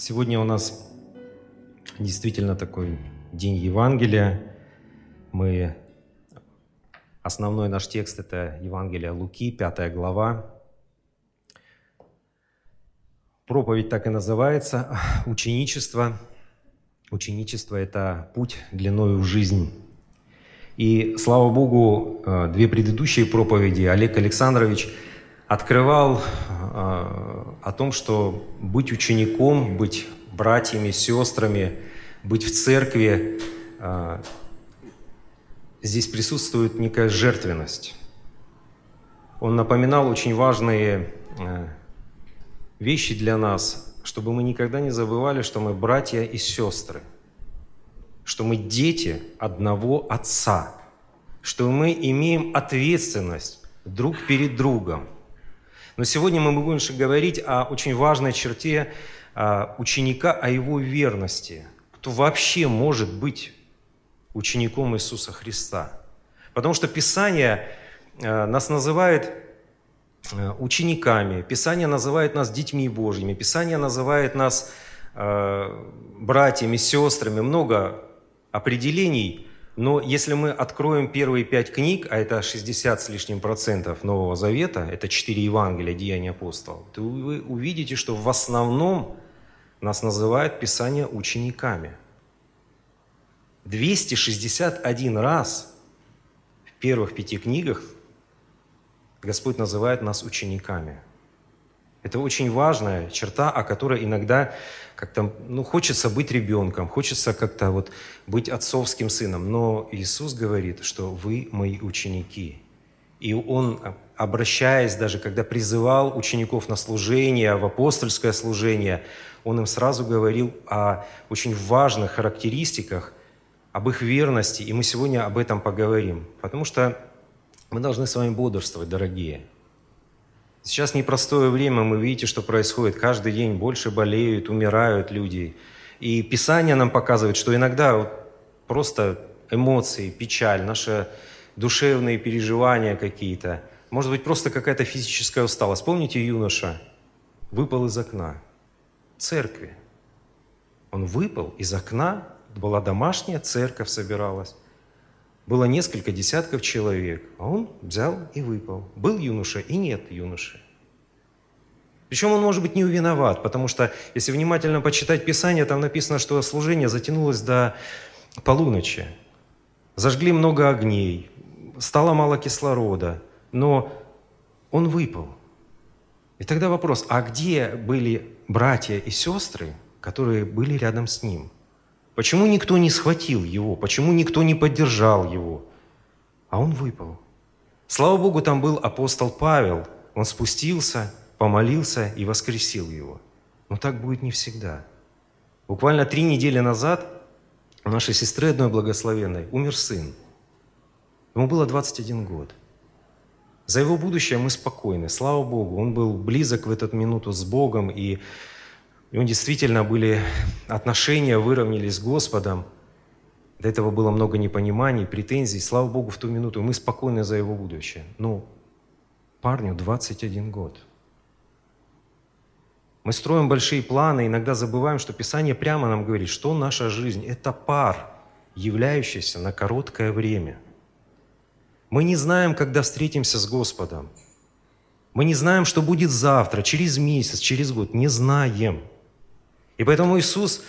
Сегодня у нас действительно такой день Евангелия. Мы Основной наш текст – это Евангелие Луки, 5 глава. Проповедь так и называется – ученичество. Ученичество – это путь длиною в жизнь. И, слава Богу, э, две предыдущие проповеди Олег Александрович открывал э, о том, что быть учеником, быть братьями, сестрами, быть в церкви э, здесь присутствует некая жертвенность. Он напоминал очень важные э, вещи для нас, чтобы мы никогда не забывали, что мы братья и сестры, что мы дети одного Отца, что мы имеем ответственность друг перед другом. Но сегодня мы будем говорить о очень важной черте э, ученика, о его верности. Кто вообще может быть учеником Иисуса Христа. Потому что Писание э, нас называет э, учениками, Писание называет нас детьми Божьими, Писание называет нас э, братьями, сестрами, много определений, но если мы откроем первые пять книг, а это 60 с лишним процентов Нового Завета, это четыре Евангелия, Деяния апостолов, то вы увидите, что в основном нас называют Писание учениками – 261 раз в первых пяти книгах Господь называет нас учениками. Это очень важная черта, о которой иногда как-то, ну, хочется быть ребенком, хочется как-то вот быть отцовским сыном. Но Иисус говорит, что вы мои ученики. И Он, обращаясь даже, когда призывал учеников на служение, в апостольское служение, Он им сразу говорил о очень важных характеристиках, об их верности, и мы сегодня об этом поговорим. Потому что мы должны с вами бодрствовать, дорогие. Сейчас непростое время, мы видите, что происходит. Каждый день больше болеют, умирают люди. И Писание нам показывает, что иногда просто эмоции, печаль, наши душевные переживания какие-то, может быть, просто какая-то физическая усталость. Помните юноша? Выпал из окна церкви. Он выпал из окна была домашняя церковь собиралась. Было несколько десятков человек, а он взял и выпал. Был юноша и нет юноши. Причем он может быть не виноват, потому что если внимательно почитать Писание, там написано, что служение затянулось до полуночи. Зажгли много огней, стало мало кислорода, но он выпал. И тогда вопрос, а где были братья и сестры, которые были рядом с ним – Почему никто не схватил его? Почему никто не поддержал его? А он выпал. Слава Богу, там был апостол Павел. Он спустился, помолился и воскресил его. Но так будет не всегда. Буквально три недели назад у нашей сестры одной благословенной умер сын. Ему было 21 год. За его будущее мы спокойны, слава Богу. Он был близок в эту минуту с Богом, и и у него действительно были отношения, выровнялись с Господом. До этого было много непониманий, претензий. Слава Богу, в ту минуту мы спокойны за его будущее. Но парню 21 год. Мы строим большие планы, иногда забываем, что Писание прямо нам говорит, что наша жизнь – это пар, являющийся на короткое время. Мы не знаем, когда встретимся с Господом. Мы не знаем, что будет завтра, через месяц, через год. Не знаем. И поэтому Иисус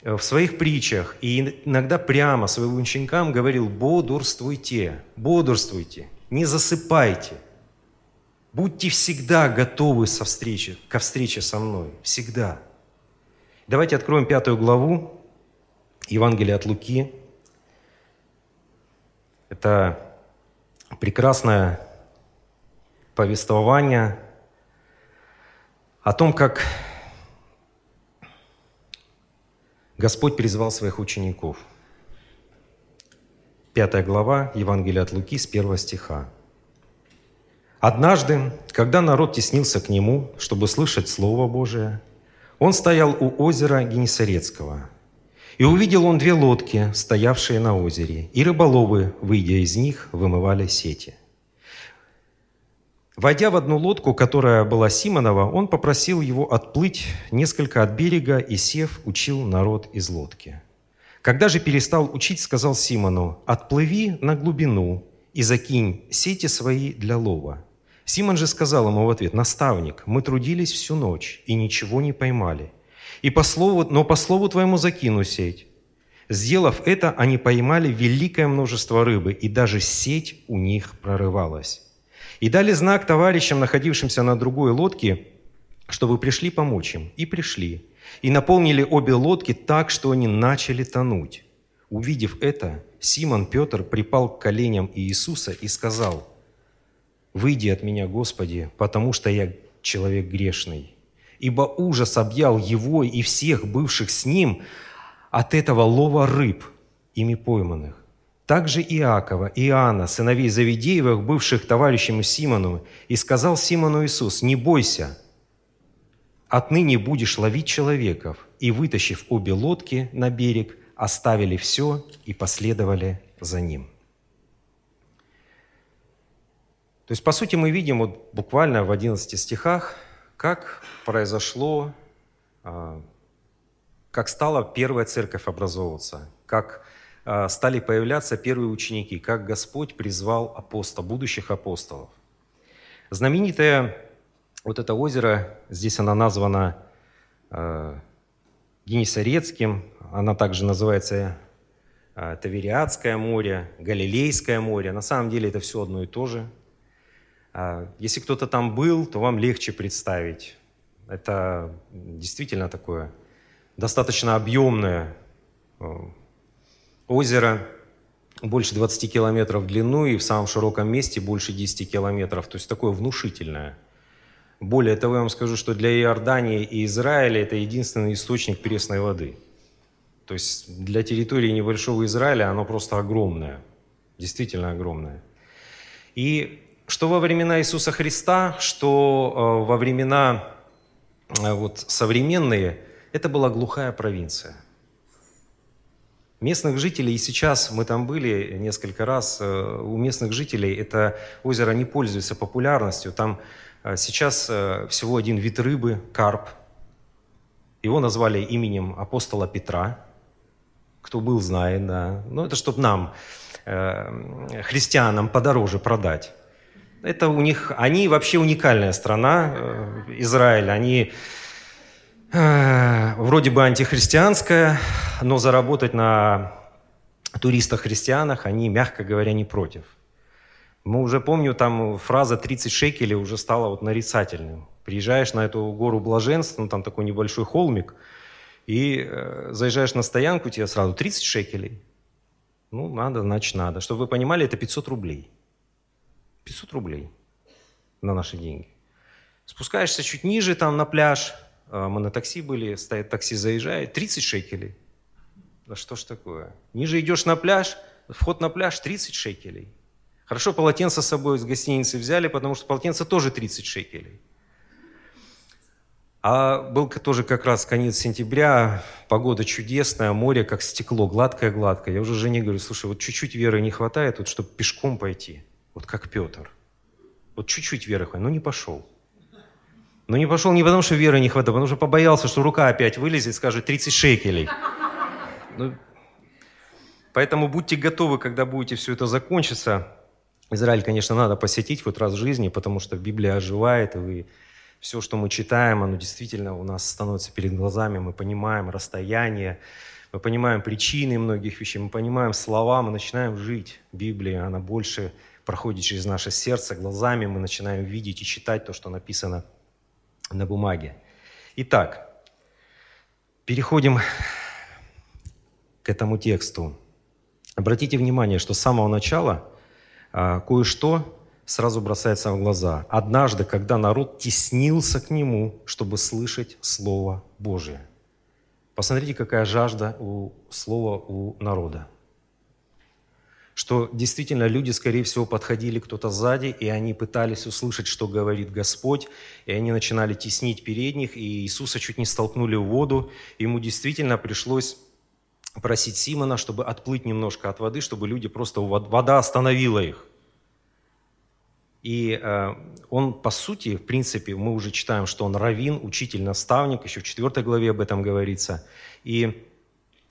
э, в своих притчах и иногда прямо своим ученикам говорил «бодрствуйте, бодрствуйте, не засыпайте, будьте всегда готовы со встречи, ко встрече со мной, всегда». Давайте откроем пятую главу Евангелия от Луки. Это прекрасное повествование о том, как Господь призвал своих учеников. Пятая глава Евангелия от Луки с первого стиха. «Однажды, когда народ теснился к Нему, чтобы слышать Слово Божие, Он стоял у озера Генесарецкого. И увидел Он две лодки, стоявшие на озере, и рыболовы, выйдя из них, вымывали сети. Войдя в одну лодку, которая была Симонова, он попросил его отплыть несколько от берега и, сев, учил народ из лодки. Когда же перестал учить, сказал Симону, «Отплыви на глубину и закинь сети свои для лова». Симон же сказал ему в ответ, «Наставник, мы трудились всю ночь и ничего не поймали, и по слову, но по слову твоему закину сеть». Сделав это, они поймали великое множество рыбы, и даже сеть у них прорывалась. И дали знак товарищам, находившимся на другой лодке, чтобы пришли помочь им. И пришли. И наполнили обе лодки так, что они начали тонуть. Увидев это, Симон Петр припал к коленям Иисуса и сказал, «Выйди от меня, Господи, потому что я человек грешный». Ибо ужас объял его и всех бывших с ним от этого лова рыб, ими пойманных. Также Иакова, Иоанна, сыновей Завидеевых, бывших товарищем Симону, и сказал Симону Иисус, «Не бойся, отныне будешь ловить человеков». И, вытащив обе лодки на берег, оставили все и последовали за ним. То есть, по сути, мы видим вот буквально в 11 стихах, как произошло, а, как стала первая церковь образовываться, как стали появляться первые ученики, как Господь призвал апостол, будущих апостолов. Знаменитое вот это озеро, здесь оно названо э, Генесарецким, она также называется э, Тавериадское море, Галилейское море. На самом деле это все одно и то же. Э, если кто-то там был, то вам легче представить. Это действительно такое достаточно объемное Озеро больше 20 километров в длину и в самом широком месте больше 10 километров. То есть такое внушительное. Более того, я вам скажу, что для Иордании и Израиля это единственный источник пресной воды. То есть для территории небольшого Израиля оно просто огромное. Действительно огромное. И что во времена Иисуса Христа, что э, во времена э, вот, современные, это была глухая провинция. Местных жителей, и сейчас мы там были несколько раз, э, у местных жителей это озеро не пользуется популярностью. Там э, сейчас э, всего один вид рыбы, карп. Его назвали именем апостола Петра. Кто был, знает, да. Но это чтобы нам, христианам, подороже продать. Это у них, они вообще уникальная страна, Израиль. Они вроде бы антихристианская, но заработать на туристах-христианах они, мягко говоря, не против. Мы уже помню, там фраза 30 шекелей уже стала вот нарицательным. Приезжаешь на эту гору блаженства, ну там такой небольшой холмик, и э, заезжаешь на стоянку, тебе сразу 30 шекелей. Ну, надо, значит, надо. Чтобы вы понимали, это 500 рублей. 500 рублей на наши деньги. Спускаешься чуть ниже, там на пляж – а, мы на такси были, стоит такси, заезжает, 30 шекелей. Да что ж такое? Ниже идешь на пляж, вход на пляж 30 шекелей. Хорошо, полотенце с собой из гостиницы взяли, потому что полотенце тоже 30 шекелей. А был тоже как раз конец сентября, погода чудесная, море как стекло, гладкое-гладкое. Я уже жене говорю, слушай, вот чуть-чуть веры не хватает, вот, чтобы пешком пойти, вот как Петр. Вот чуть-чуть веры хватает, но не пошел. Но не пошел не потому, что веры не хватало, потому что побоялся, что рука опять вылезет и скажет 30 шекелей. Ну, поэтому будьте готовы, когда будете все это закончиться. Израиль, конечно, надо посетить хоть раз в жизни, потому что Библия оживает, и вы, все, что мы читаем, оно действительно у нас становится перед глазами, мы понимаем расстояние, мы понимаем причины многих вещей, мы понимаем слова, мы начинаем жить. Библия, она больше проходит через наше сердце, глазами мы начинаем видеть и читать то, что написано – на бумаге. Итак, переходим к этому тексту. Обратите внимание, что с самого начала а, кое-что сразу бросается в глаза. Однажды, когда народ теснился к нему, чтобы слышать Слово Божие. Посмотрите, какая жажда у слова у народа что действительно люди, скорее всего, подходили кто-то сзади, и они пытались услышать, что говорит Господь, и они начинали теснить передних, и Иисуса чуть не столкнули в воду. Ему действительно пришлось просить Симона, чтобы отплыть немножко от воды, чтобы люди просто, вода остановила их. И э, он, по сути, в принципе, мы уже читаем, что он равин, учитель, наставник, еще в 4 главе об этом говорится. И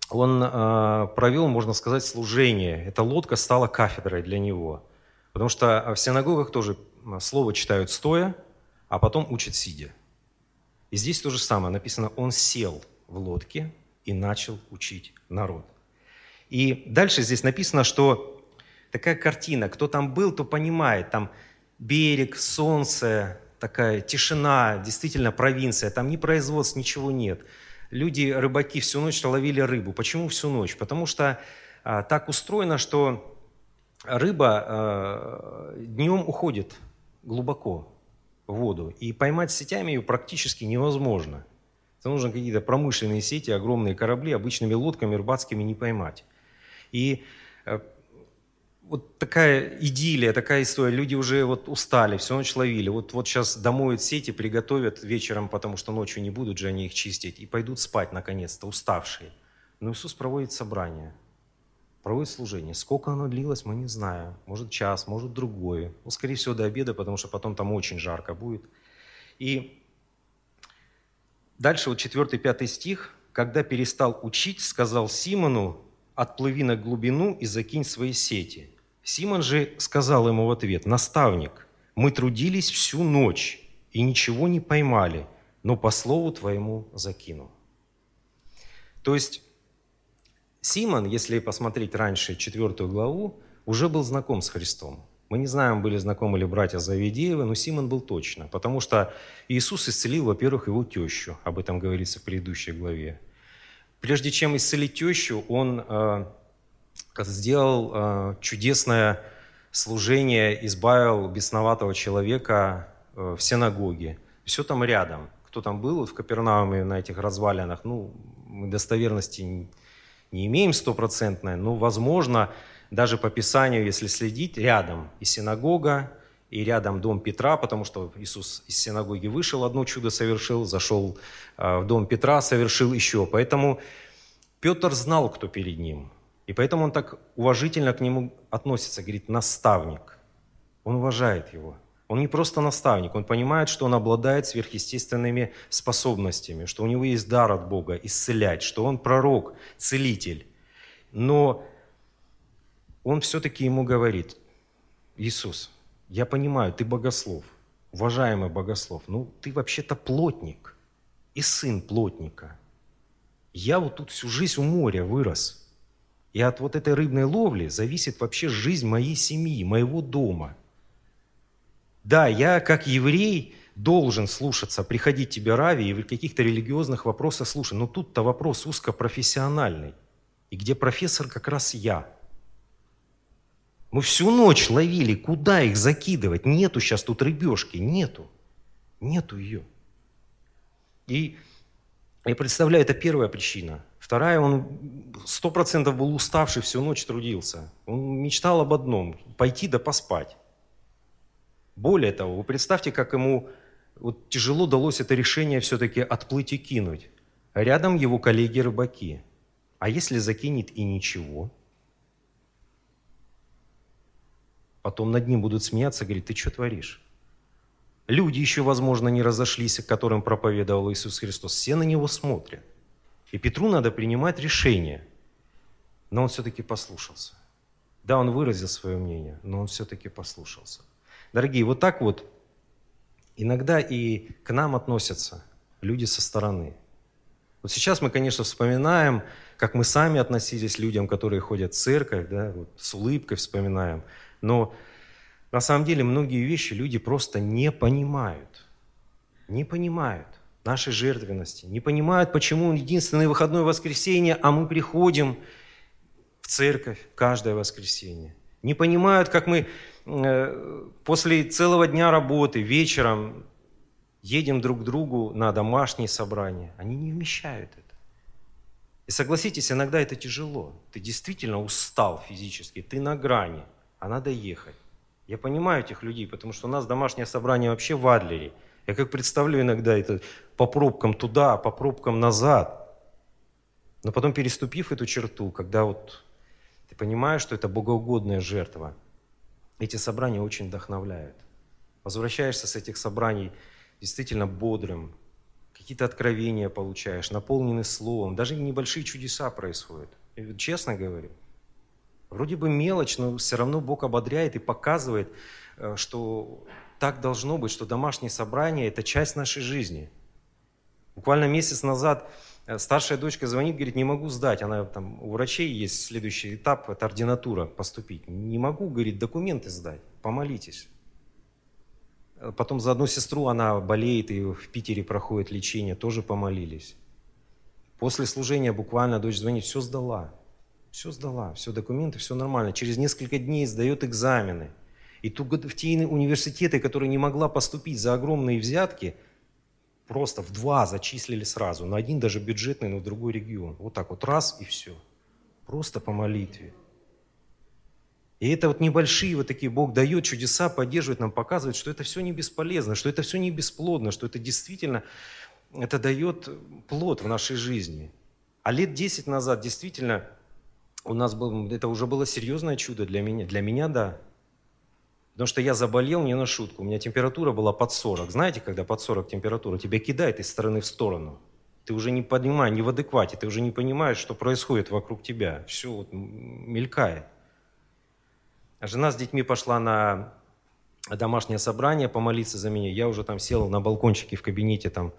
он э, провел, можно сказать, служение. Эта лодка стала кафедрой для него. Потому что в синагогах тоже слово читают стоя, а потом учат сидя. И здесь то же самое. Написано, он сел в лодке и начал учить народ. И дальше здесь написано, что такая картина, кто там был, то понимает, там берег, солнце, такая тишина, действительно провинция, там ни производств, ничего нет. Люди, рыбаки, всю ночь ловили рыбу. Почему всю ночь? Потому что а, так устроено, что рыба а, днем уходит глубоко в воду, и поймать сетями ее практически невозможно. Это нужно какие-то промышленные сети, огромные корабли, обычными лодками рыбацкими не поймать. И э, вот такая идиллия, такая история. Люди уже вот устали, всю ночь ловили. Вот, вот сейчас домоют сети, приготовят вечером, потому что ночью не будут же они их чистить, и пойдут спать наконец-то, уставшие. Но Иисус проводит собрание, проводит служение. Сколько оно длилось, мы не знаем. Может час, может другое. Ну, скорее всего, до обеда, потому что потом там очень жарко будет. И дальше вот 4-5 стих. «Когда перестал учить, сказал Симону, отплыви на глубину и закинь свои сети». Симон же сказал ему в ответ, «Наставник, мы трудились всю ночь и ничего не поймали, но по слову твоему закину». То есть Симон, если посмотреть раньше четвертую главу, уже был знаком с Христом. Мы не знаем, были знакомы ли братья Завидеевы, но Симон был точно, потому что Иисус исцелил, во-первых, его тещу, об этом говорится в предыдущей главе. Прежде чем исцелить тещу, он э, сделал э, чудесное служение, избавил бесноватого человека э, в синагоге. Все там рядом. Кто там был вот в Капернауме на этих развалинах, ну, мы достоверности не имеем стопроцентной, но, возможно, даже по Писанию, если следить, рядом и синагога, и рядом дом Петра, потому что Иисус из синагоги вышел, одно чудо совершил, зашел э, в дом Петра, совершил еще. Поэтому Петр знал, кто перед ним. И поэтому он так уважительно к нему относится, говорит, наставник. Он уважает его. Он не просто наставник, он понимает, что он обладает сверхъестественными способностями, что у него есть дар от Бога исцелять, что он пророк, целитель. Но он все-таки ему говорит, Иисус, я понимаю, ты богослов, уважаемый богослов, ну ты вообще-то плотник и сын плотника. Я вот тут всю жизнь у моря вырос – и от вот этой рыбной ловли зависит вообще жизнь моей семьи, моего дома. Да, я как еврей должен слушаться, приходить тебе Рави и в каких-то религиозных вопросах слушать. Но тут-то вопрос узкопрофессиональный. И где профессор как раз я. Мы всю ночь ловили, куда их закидывать? Нету сейчас тут рыбешки, нету. Нету ее. И я представляю, это первая причина. Вторая, он сто процентов был уставший, всю ночь трудился. Он мечтал об одном – пойти да поспать. Более того, вы представьте, как ему вот тяжело далось это решение все-таки отплыть и кинуть. Рядом его коллеги-рыбаки. А если закинет и ничего? Потом над ним будут смеяться, говорить, ты что творишь? Люди еще, возможно, не разошлись, к которым проповедовал Иисус Христос. Все на него смотрят. И Петру надо принимать решение. Но он все-таки послушался. Да, он выразил свое мнение, но он все-таки послушался. Дорогие, вот так вот иногда и к нам относятся люди со стороны. Вот сейчас мы, конечно, вспоминаем, как мы сами относились к людям, которые ходят в церковь, да, вот с улыбкой вспоминаем. Но на самом деле многие вещи люди просто не понимают. Не понимают нашей жертвенности, не понимают, почему единственное выходное воскресенье, а мы приходим в церковь каждое воскресенье. Не понимают, как мы э, после целого дня работы вечером едем друг к другу на домашние собрания. Они не вмещают это. И согласитесь, иногда это тяжело. Ты действительно устал физически, ты на грани, а надо ехать. Я понимаю этих людей, потому что у нас домашнее собрание вообще в Адлере – я как представлю иногда это по пробкам туда, по пробкам назад. Но потом, переступив эту черту, когда вот ты понимаешь, что это богоугодная жертва, эти собрания очень вдохновляют. Возвращаешься с этих собраний действительно бодрым, какие-то откровения получаешь, наполненный словом, даже небольшие чудеса происходят. Честно говорю, вроде бы мелочь, но все равно Бог ободряет и показывает, э, что так должно быть, что домашнее собрание – это часть нашей жизни. Буквально месяц назад э, старшая дочка звонит, говорит, не могу сдать. Она там, у врачей есть следующий этап, это ординатура поступить. Не могу, говорит, документы сдать, помолитесь. Э, потом за одну сестру она болеет и в Питере проходит лечение, тоже помолились. После служения буквально дочь звонит, все сдала. Все сдала, все документы, все нормально. Через несколько дней сдает экзамены. И в те университеты, которые не могла поступить за огромные взятки, просто в два зачислили сразу. На один даже бюджетный, но в другой регион. Вот так вот раз и все. Просто по молитве. И это вот небольшие вот такие, Бог дает чудеса, поддерживает нам, показывает, что это все не бесполезно, что это все не бесплодно, что это действительно, это дает плод в нашей жизни. А лет 10 назад действительно у нас был, это уже было серьезное чудо для меня. Для меня, да. Потому что я заболел не на шутку. У меня температура была под 40. Знаете, когда под 40 температура, тебя кидает из стороны в сторону. Ты уже не понимаешь, не в адеквате, ты уже не понимаешь, что происходит вокруг тебя. Все вот мелькает. Жена с детьми пошла на домашнее собрание помолиться за меня. Я уже там сел на балкончике в кабинете, там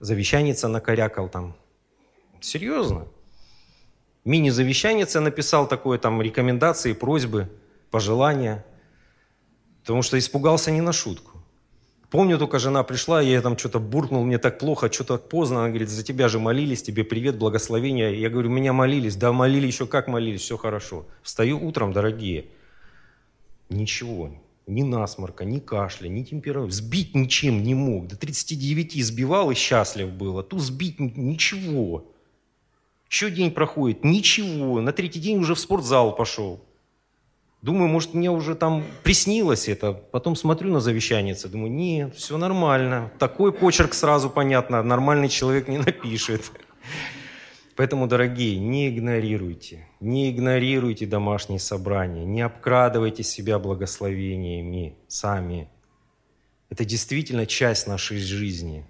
завещаница накорякал там. Серьезно. Мини-завещаница написал такое, там рекомендации, просьбы, пожелания. Потому что испугался не на шутку. Помню, только жена пришла, я там что-то буркнул, мне так плохо, что-то поздно. Она говорит, за тебя же молились, тебе привет, благословения. Я говорю, меня молились. Да, молились, еще как молились, все хорошо. Встаю утром, дорогие, Ничего. Ни насморка, ни кашля, ни температуры. Сбить ничем не мог. До 39 сбивал и счастлив был. А тут сбить ничего. Еще день проходит, ничего. На третий день уже в спортзал пошел. Думаю, может, мне уже там приснилось это. Потом смотрю на завещанице, думаю, нет, все нормально. Такой почерк сразу понятно, нормальный человек не напишет. Поэтому, дорогие, не игнорируйте, не игнорируйте домашние собрания, не обкрадывайте себя благословениями сами. Это действительно часть нашей жизни.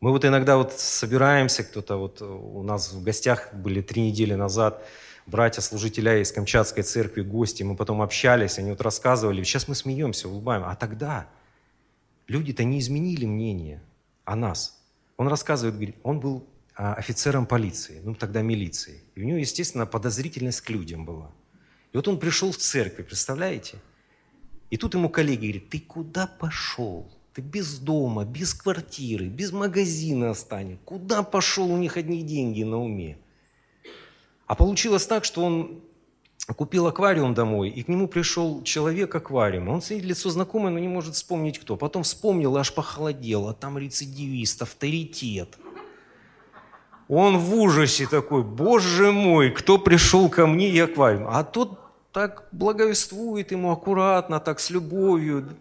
Мы вот иногда вот собираемся, кто-то вот у нас в гостях были три недели назад, братья-служителя из Камчатской церкви, гости, мы потом общались, они вот рассказывали, сейчас мы смеемся, улыбаем, а тогда люди-то не изменили мнение о нас. Он рассказывает, говорит, он был а, офицером полиции, ну тогда милиции. И у него, естественно, подозрительность к людям была. И вот он пришел в церковь, представляете? И тут ему коллеги говорят, ты куда пошел? Ты без дома, без квартиры, без магазина останешь. Куда пошел? У них одни деньги на уме. А получилось так, что он купил аквариум домой, и к нему пришел человек аквариума. Он сидит, лицо знакомое, но не может вспомнить кто. Потом вспомнил, аж похолодел, а там рецидивист, авторитет. Он в ужасе такой, боже мой, кто пришел ко мне и аквариум. А тот так благовествует ему аккуратно, так с любовью.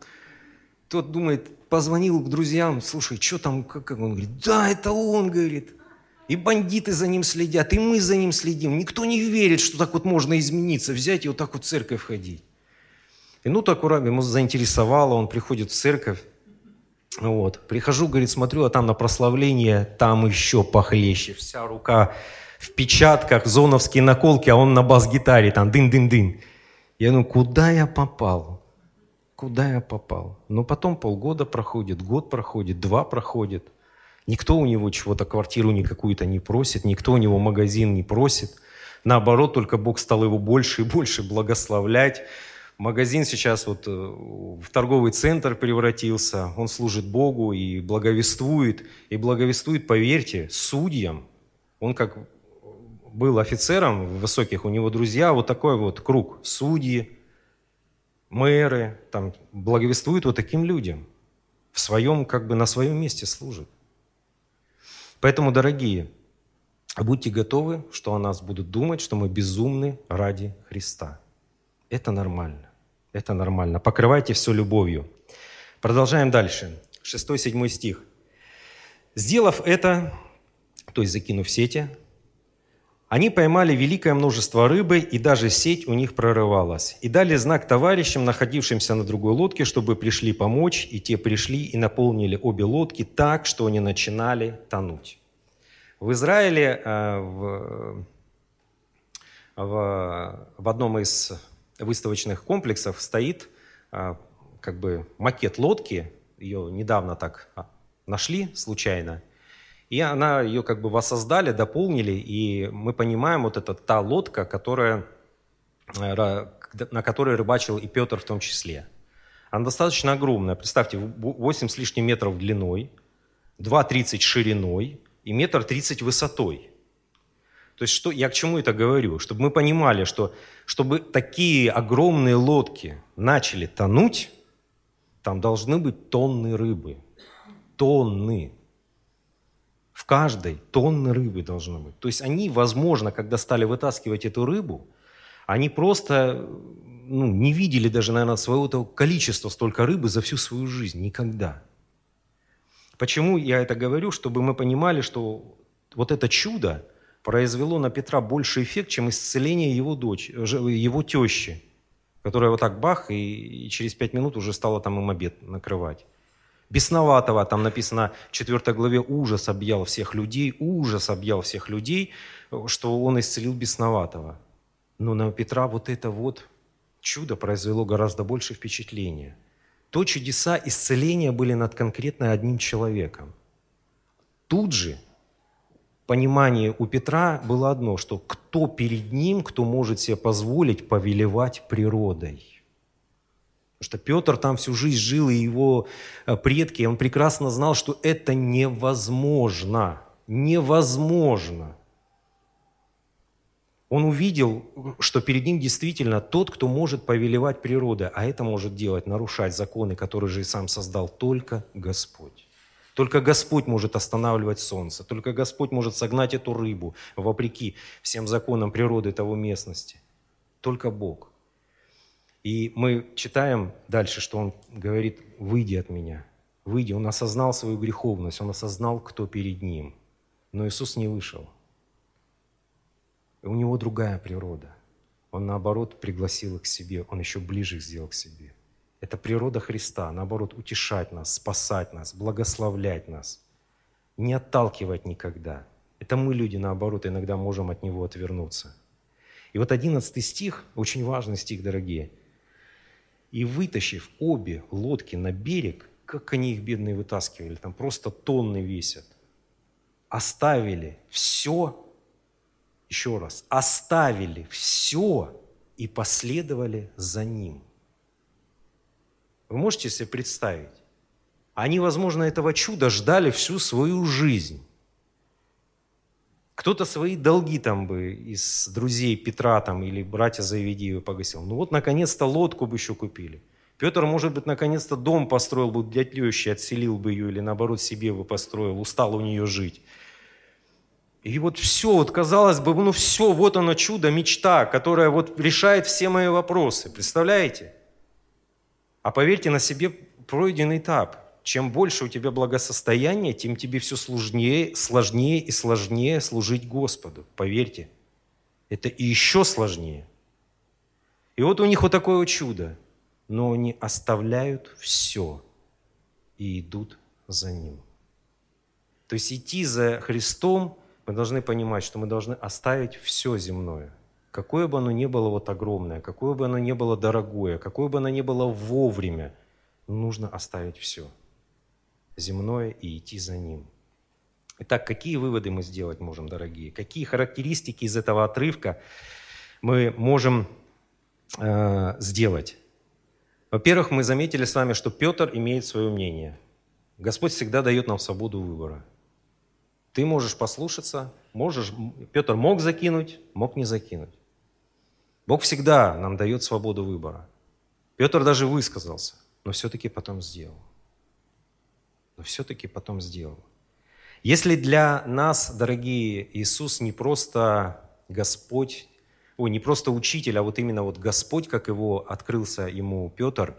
Тот думает, позвонил к друзьям, слушай, что там, как, как он говорит, да, это он, говорит. И бандиты за ним следят, и мы за ним следим. Никто не верит, что так вот можно измениться, взять и вот так вот в церковь ходить. И ну так аккуратно, ему заинтересовало, он приходит в церковь, вот. Прихожу, говорит, смотрю, а там на прославление, там еще похлеще. Вся рука в печатках, зоновские наколки, а он на бас-гитаре, там дын-дын-дын. Я ну куда я попал? Куда я попал? Но потом полгода проходит, год проходит, два проходит. Никто у него чего-то, квартиру никакую-то не просит, никто у него магазин не просит. Наоборот, только Бог стал его больше и больше благословлять. Магазин сейчас вот э, в торговый центр превратился, он служит Богу и благовествует, и благовествует, поверьте, судьям. Он как был офицером высоких, у него друзья, вот такой вот круг, судьи, мэры, там, благовествуют вот таким людям. В своем, как бы на своем месте служит. Поэтому, дорогие, будьте готовы, что о нас будут думать, что мы безумны ради Христа. Это нормально. Это нормально. Покрывайте все любовью. Продолжаем дальше. 6-7 стих. «Сделав это, то есть закинув сети, Они поймали великое множество рыбы, и даже сеть у них прорывалась. И дали знак товарищам, находившимся на другой лодке, чтобы пришли помочь, и те пришли и наполнили обе лодки так, что они начинали тонуть. В Израиле э, в, в, в одном из выставочных комплексов стоит э, как бы макет лодки, ее недавно так а, нашли случайно – и она ее как бы воссоздали, дополнили, и мы понимаем, вот это та лодка, которая, э, на которой рыбачил и Петр в том числе. Она достаточно огромная. Представьте, 8 с лишним метров длиной, 2,30 шириной и метр 30 высотой. То есть что, я к чему это говорю? Чтобы мы понимали, что чтобы такие огромные лодки начали тонуть, там должны быть тонны рыбы. Тонны в каждой тонны рыбы должно быть. То есть они, возможно, когда стали вытаскивать эту рыбу, они просто ну, не видели даже, наверное, своего того количества столько рыбы за всю свою жизнь. Никогда. Почему я это говорю? Чтобы мы понимали, что вот это чудо произвело на Петра больше эффект, чем исцеление его, дочь, его тещи, которая вот так бах, и, и через пять минут уже стала там им обед накрывать. Бесноватого, там написано в 4 главе, ужас объял всех людей, ужас объял всех людей, что он исцелил бесноватого. Но на Петра вот это вот чудо произвело гораздо больше впечатления. То чудеса исцеления были над конкретно одним человеком. Тут же понимание у Петра было одно, что кто перед ним, кто может себе позволить повелевать природой. Потому что Петр там всю жизнь жил, и его э, предки, он прекрасно знал, что это невозможно. Невозможно. Он увидел, что перед ним действительно тот, кто может повелевать природой, а это может делать, нарушать законы, которые же и сам создал только Господь. Только Господь может останавливать солнце, только Господь может согнать эту рыбу, вопреки всем законам природы того местности. Только Бог. И мы читаем дальше, что он говорит, выйди от меня, выйди. Он осознал свою греховность, он осознал, кто перед ним. Но Иисус не вышел. у него другая природа. Он, наоборот, пригласил их к себе, он еще ближе их сделал к себе. Это природа Христа, наоборот, утешать нас, спасать нас, благословлять нас, не отталкивать никогда. Это мы, люди, наоборот, иногда можем от Него отвернуться. И вот одиннадцатый стих, очень важный стих, дорогие – и вытащив обе лодки на берег, как они их бедные вытаскивали, там просто тонны весят, оставили все, еще раз, оставили все и последовали за ним. Вы можете себе представить? Они, возможно, этого чуда ждали всю свою жизнь. Кто-то свои долги там бы из друзей Петра там или братья Завидеева погасил. Ну вот, наконец-то лодку бы еще купили. Петр, может быть, наконец-то дом построил бы для тещи, отселил бы ее или наоборот себе бы построил, устал у нее жить. И вот все, вот казалось бы, ну все, вот оно чудо, мечта, которая вот решает все мои вопросы. Представляете? А поверьте на себе пройденный этап чем больше у тебя благосостояние, тем тебе все сложнее, сложнее и сложнее служить Господу. Поверьте, это еще сложнее. И вот у них вот такое чудо. Но они оставляют все и идут за Ним. То есть идти за Христом, мы должны понимать, что мы должны оставить все земное. Какое бы оно ни было вот огромное, какое бы оно ни было дорогое, какое бы оно ни было вовремя, нужно оставить все – земное и идти за ним. Итак, какие выводы мы сделать можем, дорогие? Какие характеристики из этого отрывка мы можем э, сделать? Во-первых, мы заметили с вами, что Петр имеет свое мнение. Господь всегда дает нам свободу выбора. Ты можешь послушаться, можешь, Петр мог закинуть, мог не закинуть. Бог всегда нам дает свободу выбора. Петр даже высказался, но все-таки потом сделал но все-таки потом сделал. Если для нас, дорогие, Иисус не просто Господь, ой, не просто учитель, а вот именно вот Господь, как его открылся ему Петр,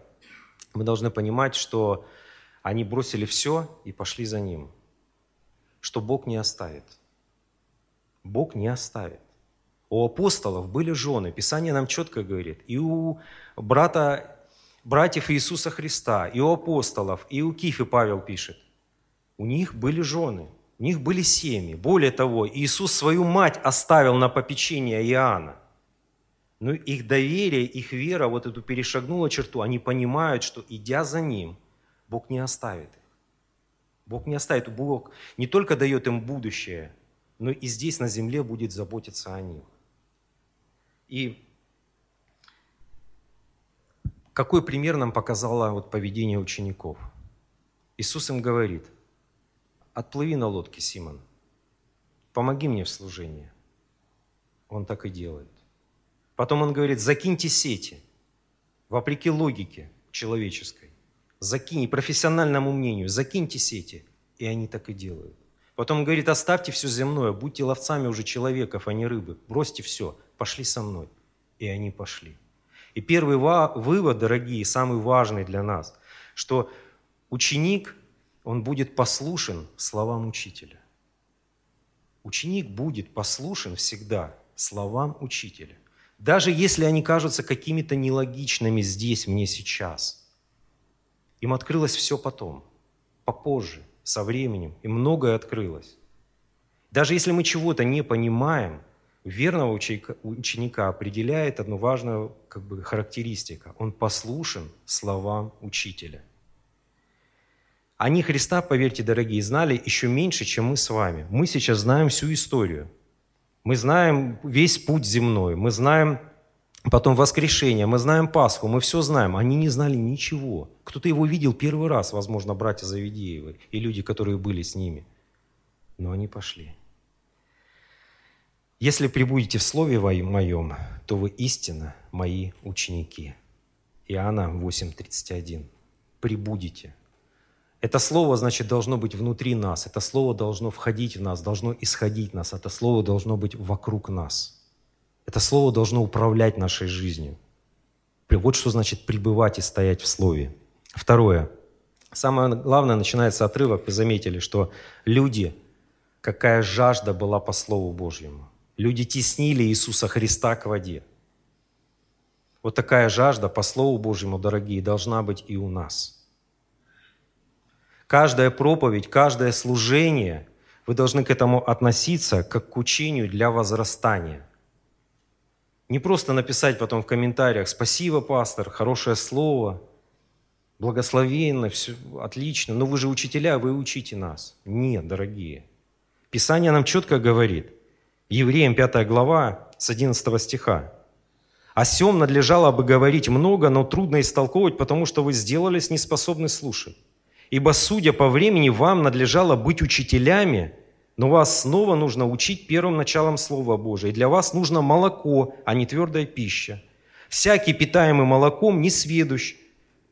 мы должны понимать, что они бросили все и пошли за ним, что Бог не оставит. Бог не оставит. У апостолов были жены. Писание нам четко говорит. И у брата, братьев Иисуса Христа, и у апостолов, и у Кифи Павел пишет. У них были жены, у них были семьи. Более того, Иисус свою мать оставил на попечение Иоанна. Но их доверие, их вера вот эту перешагнула черту. Они понимают, что идя за Ним, Бог не оставит их. Бог не оставит. Бог не только дает им будущее, но и здесь на земле будет заботиться о них. И какой пример нам показало вот поведение учеников? Иисус им говорит, отплыви на лодке, Симон, помоги мне в служении. Он так и делает. Потом он говорит, закиньте сети, вопреки логике человеческой. Закинь, профессиональному мнению, закиньте сети. И они так и делают. Потом он говорит, оставьте все земное, будьте ловцами уже человеков, а не рыбы. Бросьте все, пошли со мной. И они пошли. И первый вывод, дорогие, самый важный для нас, что ученик, он будет послушен словам учителя. Ученик будет послушен всегда словам учителя. Даже если они кажутся какими-то нелогичными здесь, мне сейчас. Им открылось все потом, попозже, со временем, и многое открылось. Даже если мы чего-то не понимаем, верного ученика определяет одну важную как бы, характеристика. Он послушен словам учителя. Они Христа, поверьте, дорогие, знали еще меньше, чем мы с вами. Мы сейчас знаем всю историю – мы знаем весь путь земной, мы знаем потом воскрешение, мы знаем Пасху, мы все знаем. Они не знали ничего. Кто-то его видел первый раз, возможно, братья Завидеевы и люди, которые были с ними. Но они пошли. Если прибудете в Слове Моем, то вы истинно мои ученики. Иоанна 8:31. Прибудете. Это слово, значит, должно быть внутри нас. Это слово должно входить в нас, должно исходить нас. Это слово должно быть вокруг нас. Это слово должно управлять нашей жизнью. Вот что значит пребывать и стоять в слове. Второе. Самое главное, начинается отрывок, вы заметили, что люди, какая жажда была по Слову Божьему. Люди теснили Иисуса Христа к воде. Вот такая жажда по Слову Божьему, дорогие, должна быть и у нас – Каждая проповедь, каждое служение, вы должны к этому относиться как к учению для возрастания. Не просто написать потом в комментариях «Спасибо, пастор, хорошее слово, благословенно, все отлично, но вы же учителя, вы учите нас». Нет, дорогие. Писание нам четко говорит, Евреям 5 глава с 11 стиха, «О сем надлежало бы говорить много, но трудно истолковывать, потому что вы сделались неспособны слушать. Ибо, судя по времени, вам надлежало быть учителями, но вас снова нужно учить первым началом Слова Божия. И для вас нужно молоко, а не твердая пища. Всякий, питаемый молоком, не сведущ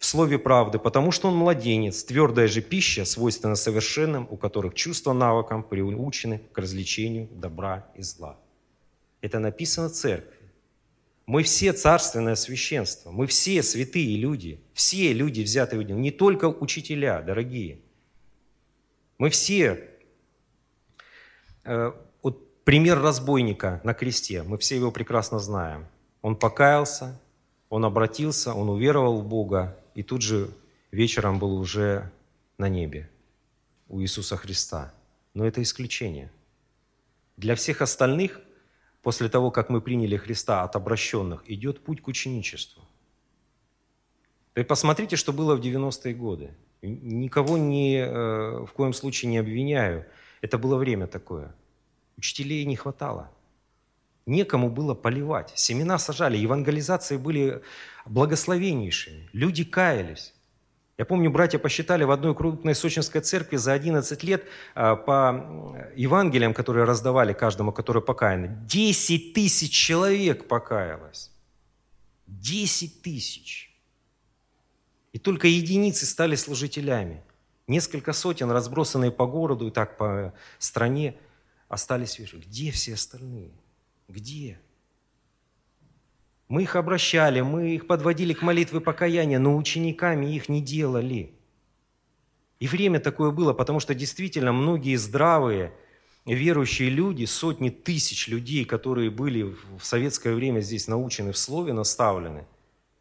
в слове правды, потому что он младенец. Твердая же пища свойственна совершенным, у которых чувства навыкам приучены к развлечению добра и зла. Это написано церкви. Мы все царственное священство, мы все святые люди, все люди взятые в не только учителя, дорогие. Мы все, э, вот пример разбойника на кресте, мы все его прекрасно знаем. Он покаялся, он обратился, он уверовал в Бога, и тут же вечером был уже на небе у Иисуса Христа. Но это исключение. Для всех остальных – после того, как мы приняли Христа от обращенных, идет путь к ученичеству. Вы посмотрите, что было в 90-е годы. Никого не, э, в коем случае не обвиняю. Это было время такое. Учителей не хватало. Некому было поливать. Семена сажали, евангелизации были благословеннейшими. Люди каялись. Я помню, братья посчитали в одной крупной сочинской церкви за 11 лет а, по Евангелиям, которые раздавали каждому, который покаян, 10 тысяч человек покаялось. 10 тысяч. И только единицы стали служителями. Несколько сотен, разбросанные по городу и так по стране, остались веры. Где все остальные? Где? Мы их обращали, мы их подводили к молитве покаяния, но учениками их не делали. И время такое было, потому что действительно многие здравые верующие люди, сотни тысяч людей, которые были в советское время здесь научены в слове, наставлены,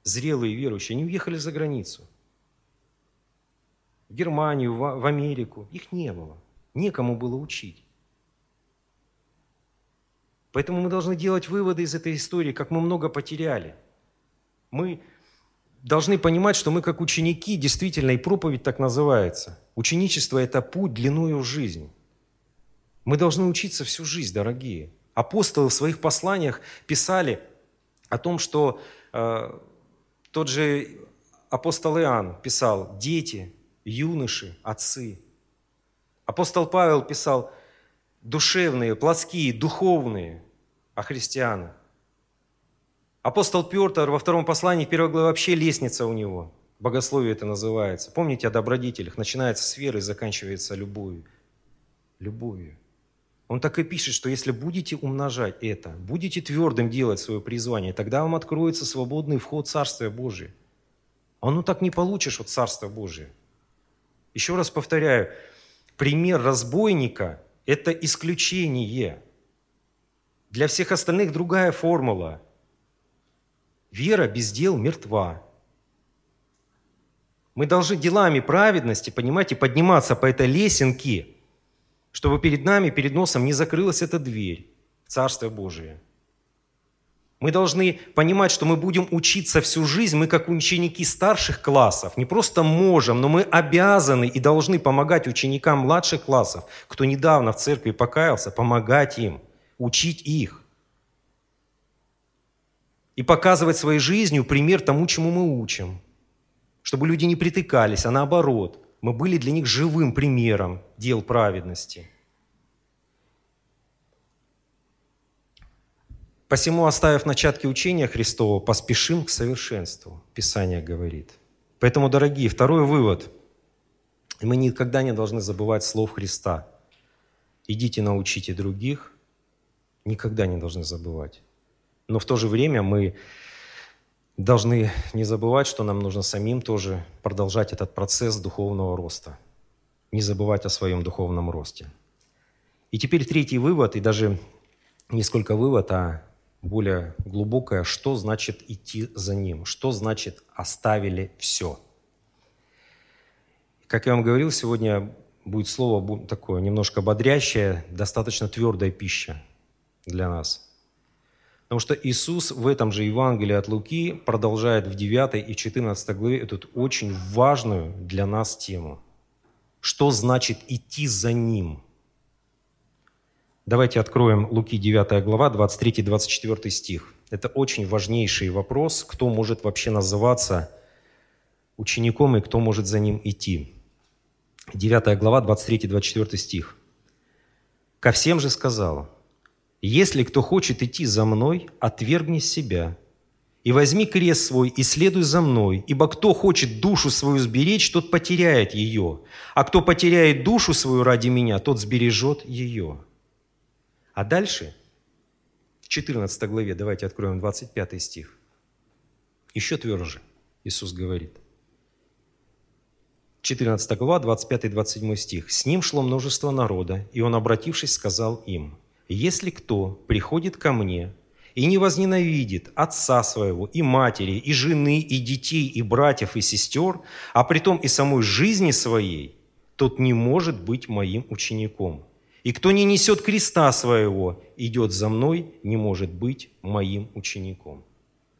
зрелые верующие, они уехали за границу. В Германию, в Америку. Их не было. Некому было учить. Поэтому мы должны делать выводы из этой истории, как мы много потеряли. Мы должны понимать, что мы как ученики, действительно, и проповедь так называется. Ученичество – это путь длиною в жизнь. Мы должны учиться всю жизнь, дорогие. Апостолы в своих посланиях писали о том, что э, тот же апостол Иоанн писал «дети, юноши, отцы». Апостол Павел писал «душевные, плотские, духовные» о христианах. Апостол Петр во втором послании, первой главе, вообще лестница у него. Богословие это называется. Помните о добродетелях? Начинается с веры и заканчивается любовью. Любовью. Он так и пишет, что если будете умножать это, будете твердым делать свое призвание, тогда вам откроется свободный вход в Царствие Божие. А ну так не получишь от Царства Божие. Еще раз повторяю, пример разбойника – это исключение. Для всех остальных другая формула. Вера без дел мертва. Мы должны делами праведности, понимаете, подниматься по этой лесенке – чтобы перед нами, перед носом не закрылась эта дверь в Царствие Божие. Мы должны понимать, что мы будем учиться всю жизнь, мы как ученики старших классов, не просто можем, но мы обязаны и должны помогать ученикам младших классов, кто недавно в церкви покаялся, помогать им, учить их. И показывать своей жизнью пример тому, чему мы учим. Чтобы люди не притыкались, а наоборот – мы были для них живым примером дел праведности. Посему, оставив начатки учения Христова, поспешим к совершенству, Писание говорит. Поэтому, дорогие, второй вывод. Мы никогда не должны забывать слов Христа. Идите научите других, никогда не должны забывать. Но в то же время мы должны не забывать, что нам нужно самим тоже продолжать этот процесс духовного роста. Не забывать о своем духовном росте. И теперь третий вывод, и даже не сколько вывод, а более глубокое, что значит идти за ним, что значит оставили все. Как я вам говорил, сегодня будет слово такое немножко бодрящее, достаточно твердая пища для нас – Потому что Иисус в этом же Евангелии от Луки продолжает в 9 и 14 главе эту очень важную для нас тему. Что значит идти за Ним? Давайте откроем Луки 9 глава, 23-24 стих. Это очень важнейший вопрос, кто может вообще называться учеником и кто может за ним идти. 9 глава, 23-24 стих. «Ко всем же сказал, если кто хочет идти за мной, отвергни себя, и возьми крест свой и следуй за мной, ибо кто хочет душу свою сберечь, тот потеряет ее, а кто потеряет душу свою ради меня, тот сбережет ее». А дальше, в 14 главе, давайте откроем 25 стих, еще тверже Иисус говорит. 14 глава, 25-27 стих. «С ним шло множество народа, и он, обратившись, сказал им, если кто приходит ко мне и не возненавидит отца своего, и матери, и жены, и детей, и братьев, и сестер, а при том и самой жизни своей, тот не может быть моим учеником. И кто не несет креста своего, идет за мной, не может быть моим учеником.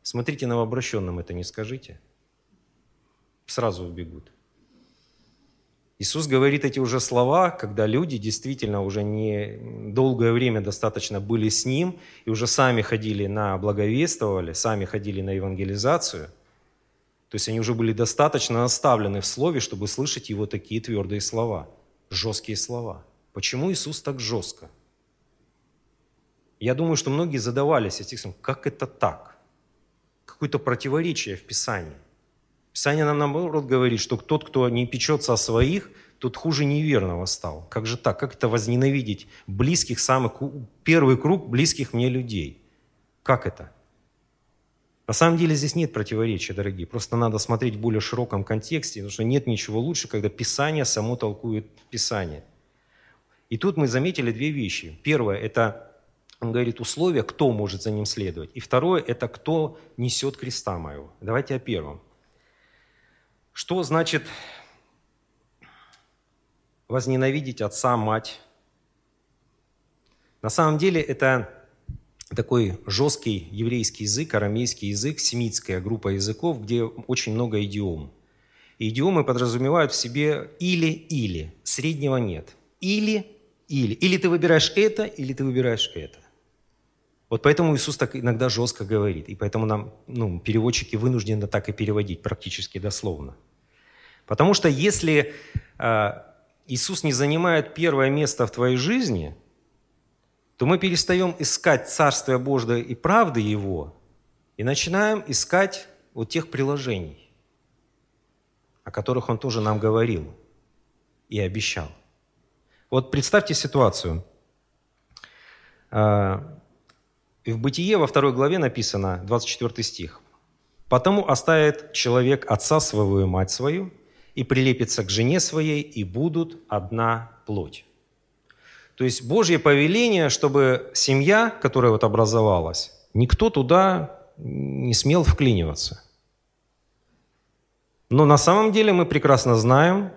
Смотрите, новообращенным это не скажите. Сразу убегут. Иисус говорит эти уже слова, когда люди действительно уже не долгое время достаточно были с Ним и уже сами ходили на благовествовали, сами ходили на евангелизацию. То есть они уже были достаточно оставлены в Слове, чтобы слышать Его такие твердые слова, жесткие слова. Почему Иисус так жестко? Я думаю, что многие задавались этим, как это так? Какое-то противоречие в Писании – Писание нам наоборот говорит, что тот, кто не печется о своих, тот хуже неверного стал. Как же так? Как это возненавидеть близких, самых, первый круг близких мне людей? Как это? На самом деле здесь нет противоречия, дорогие. Просто надо смотреть в более широком контексте, потому что нет ничего лучше, когда Писание само толкует Писание. И тут мы заметили две вещи. Первое – это, он говорит, условия, кто может за ним следовать. И второе – это кто несет креста моего. Давайте о первом. Что значит возненавидеть отца, мать? На самом деле это такой жесткий еврейский язык, арамейский язык, семитская группа языков, где очень много идиом. И идиомы подразумевают в себе или-или, среднего нет. Или-или. Или ты выбираешь это, или ты выбираешь это. Вот поэтому Иисус так иногда жестко говорит. И поэтому нам, ну, переводчики вынуждены так и переводить практически дословно. Потому что если э, Иисус не занимает первое место в твоей жизни – то мы перестаем искать Царствие Божие и правды Его и начинаем искать вот тех приложений, о которых Он тоже нам говорил и обещал. Вот представьте ситуацию. А, в Бытие во второй главе написано, 24 стих. «Потому оставит человек отца своего и мать свою, и прилепится к жене своей, и будут одна плоть». То есть Божье повеление, чтобы семья, которая вот образовалась, никто туда не смел вклиниваться. Но на самом деле мы прекрасно знаем,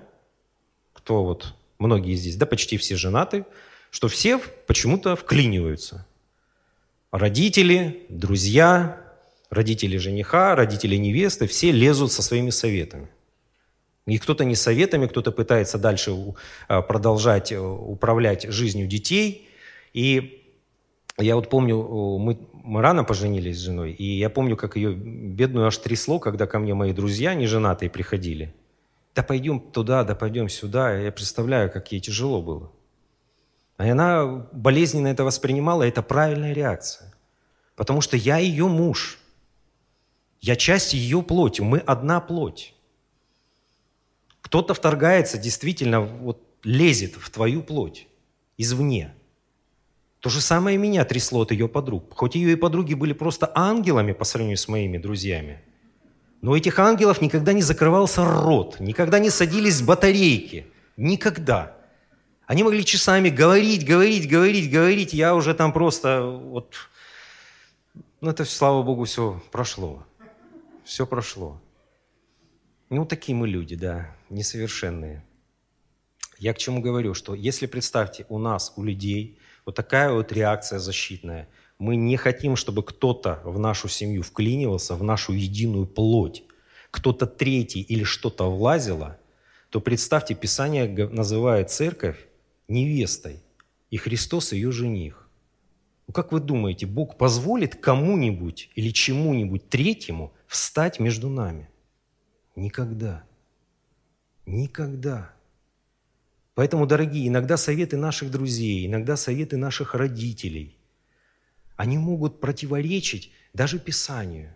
кто вот многие здесь, да почти все женаты, что все почему-то вклиниваются. Родители, друзья, родители жениха, родители невесты, все лезут со своими советами. И кто-то не советами, кто-то пытается дальше а, продолжать э, управлять жизнью детей. И я вот помню, мы, мы рано поженились с женой, и я помню, как ее бедную аж трясло, когда ко мне мои друзья неженатые приходили. Да пойдем туда, да пойдем сюда. Я представляю, как ей тяжело было. А она болезненно это воспринимала, это правильная реакция. Потому что я ее муж. Я часть ее плоти, мы одна плоть. Кто-то вторгается, действительно, вот лезет в твою плоть извне. То же самое меня трясло от ее подруг. Хоть ее и подруги были просто ангелами по сравнению с моими друзьями, но у этих ангелов никогда не закрывался рот, никогда не садились батарейки. Никогда. Они могли часами говорить, говорить, говорить, говорить. Я уже там просто вот... Ну, это, слава Богу, все прошло. Все прошло. Ну, такие мы люди, да, несовершенные. Я к чему говорю, что если, представьте, у нас, у людей, вот такая вот реакция защитная, мы не хотим, чтобы кто-то в нашу семью вклинивался, в нашу единую плоть, кто-то третий или что-то влазило, то представьте, Писание называет церковь невестой, и Христос ее жених. Ну, как вы думаете, Бог позволит кому-нибудь или чему-нибудь третьему встать между нами? Никогда. Никогда. Поэтому, дорогие, иногда советы наших друзей, иногда советы наших родителей, они могут противоречить даже Писанию.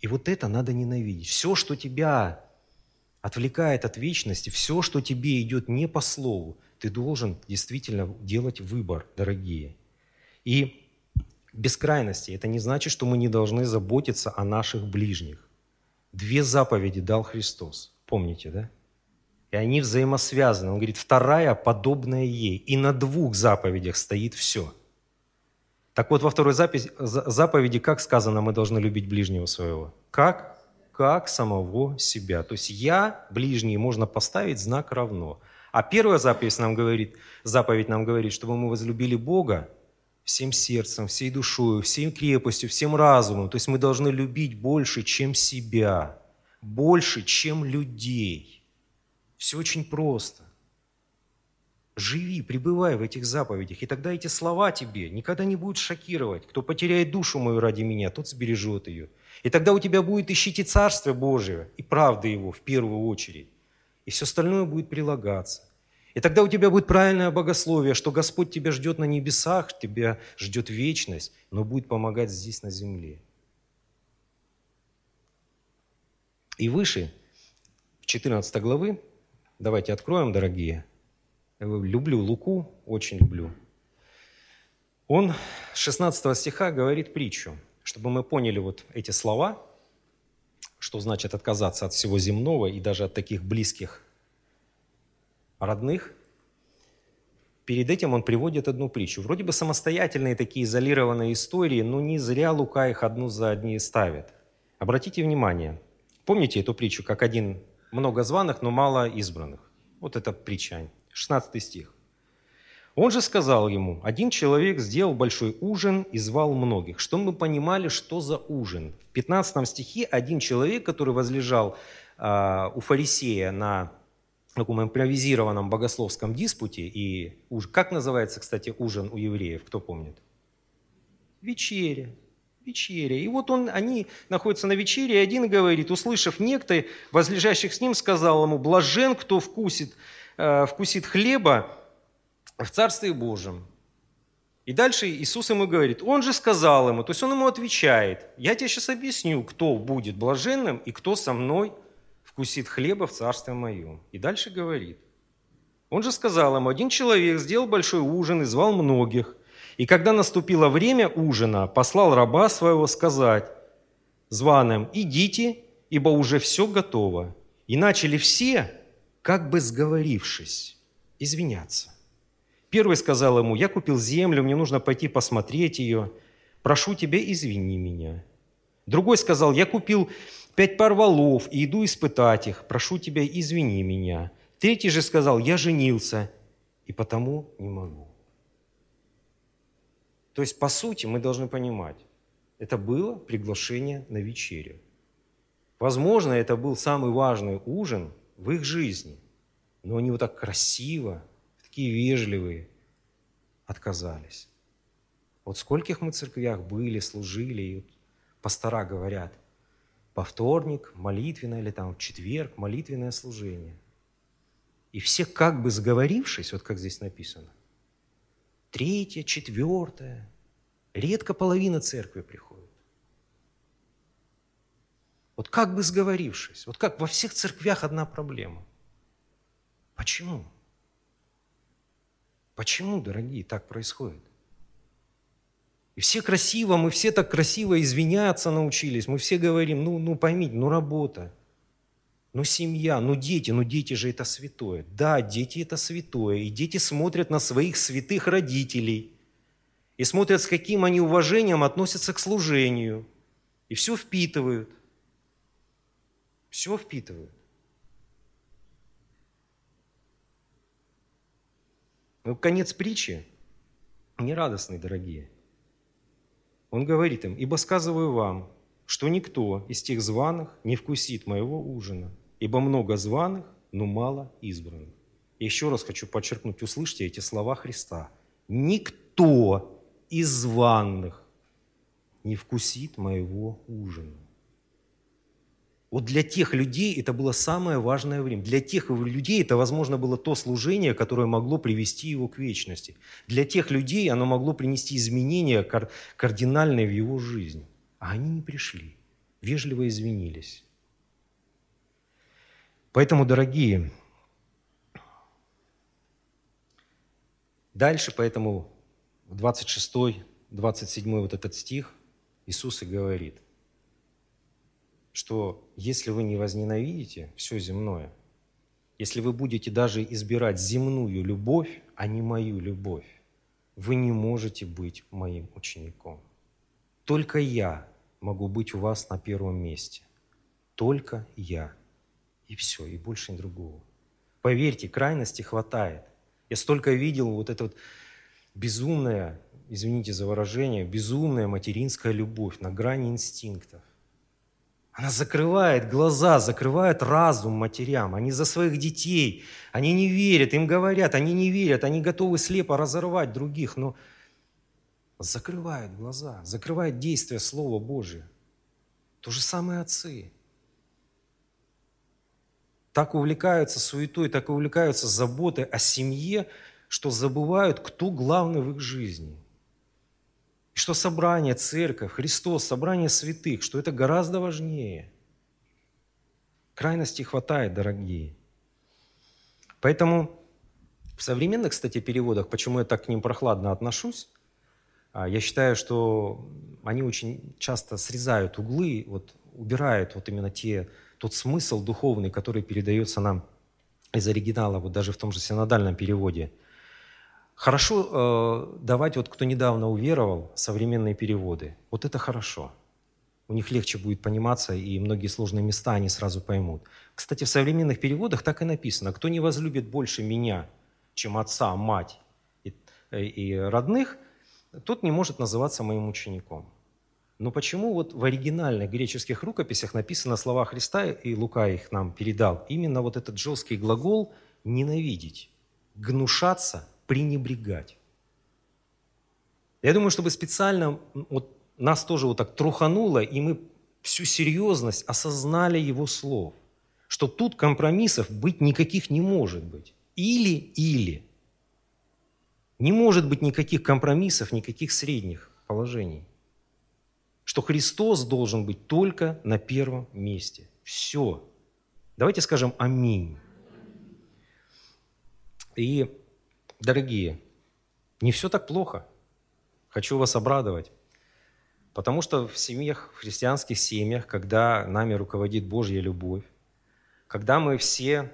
И вот это надо ненавидеть. Все, что тебя отвлекает от вечности, все, что тебе идет не по слову, ты должен действительно делать выбор, дорогие. И бескрайности – это не значит, что мы не должны заботиться о наших ближних. Две заповеди дал Христос. Помните, да? И они взаимосвязаны. Он говорит, вторая подобная ей. И на двух заповедях стоит все. Так вот, во второй запись, заповеди, как сказано, мы должны любить ближнего своего? Как? Как самого себя. То есть я, ближний, можно поставить знак равно. А первая заповедь нам говорит, заповедь нам говорит, чтобы мы возлюбили Бога всем сердцем, всей душой, всей крепостью, всем разумом. То есть мы должны любить больше, чем себя, больше, чем людей. Все очень просто. Живи, пребывай в этих заповедях, и тогда эти слова тебе никогда не будут шокировать. Кто потеряет душу мою ради меня, тот сбережет ее. И тогда у тебя будет ищите Царствие Божие и правды Его в первую очередь. И все остальное будет прилагаться. И тогда у тебя будет правильное богословие, что Господь тебя ждет на небесах, тебя ждет вечность, но будет помогать здесь на земле. И выше, в 14 главы, давайте откроем, дорогие. Люблю Луку, очень люблю. Он 16 стиха говорит притчу, чтобы мы поняли вот эти слова, что значит отказаться от всего земного и даже от таких близких родных. перед этим он приводит одну притчу. Вроде бы самостоятельные такие изолированные истории, но не зря Лука их одну за одни ставит. Обратите внимание, помните эту притчу, как один много званых, но мало избранных? Вот эта притча, 16 стих. Он же сказал ему, один человек сделал большой ужин и звал многих. Что мы понимали, что за ужин? В 15 стихе один человек, который возлежал э, у фарисея на таком импровизированном богословском диспуте, и уж, как называется, кстати, ужин у евреев, кто помнит? Вечеря. Вечеря. И вот он, они находятся на вечере, и один говорит, услышав некто, возлежащих с ним, сказал ему, блажен, кто вкусит, вкусит хлеба, в Царстве Божьем. И дальше Иисус ему говорит, он же сказал ему, то есть он ему отвечает, я тебе сейчас объясню, кто будет блаженным и кто со мной вкусит хлеба в Царстве Моем. И дальше говорит, он же сказал ему, один человек сделал большой ужин и звал многих. И когда наступило время ужина, послал раба своего сказать званым, идите, ибо уже все готово. И начали все, как бы сговорившись, извиняться. Первый сказал ему, я купил землю, мне нужно пойти посмотреть ее. Прошу тебя, извини меня. Другой сказал, я купил пять пар валов и иду испытать их. Прошу тебя, извини меня. Третий же сказал, я женился и потому не могу. То есть, по сути, мы должны понимать, это было приглашение на вечерю. Возможно, это был самый важный ужин в их жизни, но они вот так красиво, такие вежливые, отказались. Вот скольких мы церквях были, служили, и вот пастора говорят, по вторник молитвенное или там в четверг молитвенное служение. И все как бы сговорившись, вот как здесь написано, третье, четвертое, редко половина церкви приходит. Вот как бы сговорившись, вот как во всех церквях одна проблема. Почему? Почему, дорогие, так происходит? И все красиво, мы все так красиво извиняться научились. Мы все говорим, ну, ну поймите, ну работа, ну семья, ну дети, ну дети же это святое. Да, дети это святое. И дети смотрят на своих святых родителей. И смотрят, с каким они уважением относятся к служению. И все впитывают. Все впитывают. Но конец притчи нерадостный, дорогие. Он говорит им, «Ибо сказываю вам, что никто из тех званых не вкусит моего ужина, ибо много званых, но мало избранных». И еще раз хочу подчеркнуть, услышьте эти слова Христа. «Никто из званых не вкусит моего ужина». Вот для тех людей это было самое важное время. Для тех людей это, возможно, было то служение, которое могло привести его к вечности. Для тех людей оно могло принести изменения кардинальные в его жизнь. А они не пришли, вежливо извинились. Поэтому, дорогие, дальше, поэтому в 26, 27 вот этот стих Иисус и говорит, что если вы не возненавидите все земное, если вы будете даже избирать земную любовь, а не мою любовь, вы не можете быть моим учеником. Только я могу быть у вас на первом месте. Только я. И все, и больше ни другого. Поверьте, крайности хватает. Я столько видел вот это вот безумная, извините за выражение, безумная материнская любовь на грани инстинктов. Она закрывает глаза, закрывает разум матерям. Они за своих детей, они не верят, им говорят, они не верят, они готовы слепо разорвать других, но закрывают глаза, закрывают действие Слова Божия. То же самое отцы. Так увлекаются суетой, так увлекаются заботой о семье, что забывают, кто главный в их жизни. И что собрание, церковь, Христос, собрание святых, что это гораздо важнее. Крайности хватает, дорогие. Поэтому в современных, кстати, переводах, почему я так к ним прохладно отношусь, а, я считаю, что они очень часто срезают углы, вот, убирают вот именно те, тот смысл духовный, который передается нам из оригинала, вот даже в том же синодальном переводе – Хорошо э, давать, вот кто недавно уверовал, современные переводы. Вот это хорошо. У них легче будет пониматься, и многие сложные места они сразу поймут. Кстати, в современных переводах так и написано. «Кто не возлюбит больше меня, чем отца, мать и, и родных, тот не может называться моим учеником». Но почему вот в оригинальных греческих рукописях написано слова Христа, и Лука их нам передал, именно вот этот жесткий глагол «ненавидеть», «гнушаться», «пренебрегать». Я думаю, чтобы специально вот нас тоже вот так трухануло, и мы всю серьезность осознали его слов, что тут компромиссов быть никаких не может быть. Или-или. Не может быть никаких компромиссов, никаких средних положений что Христос должен быть только на первом месте. Все. Давайте скажем аминь. И, дорогие, не все так плохо. Хочу вас обрадовать. Потому что в семьях, в христианских семьях, когда нами руководит Божья любовь, когда мы все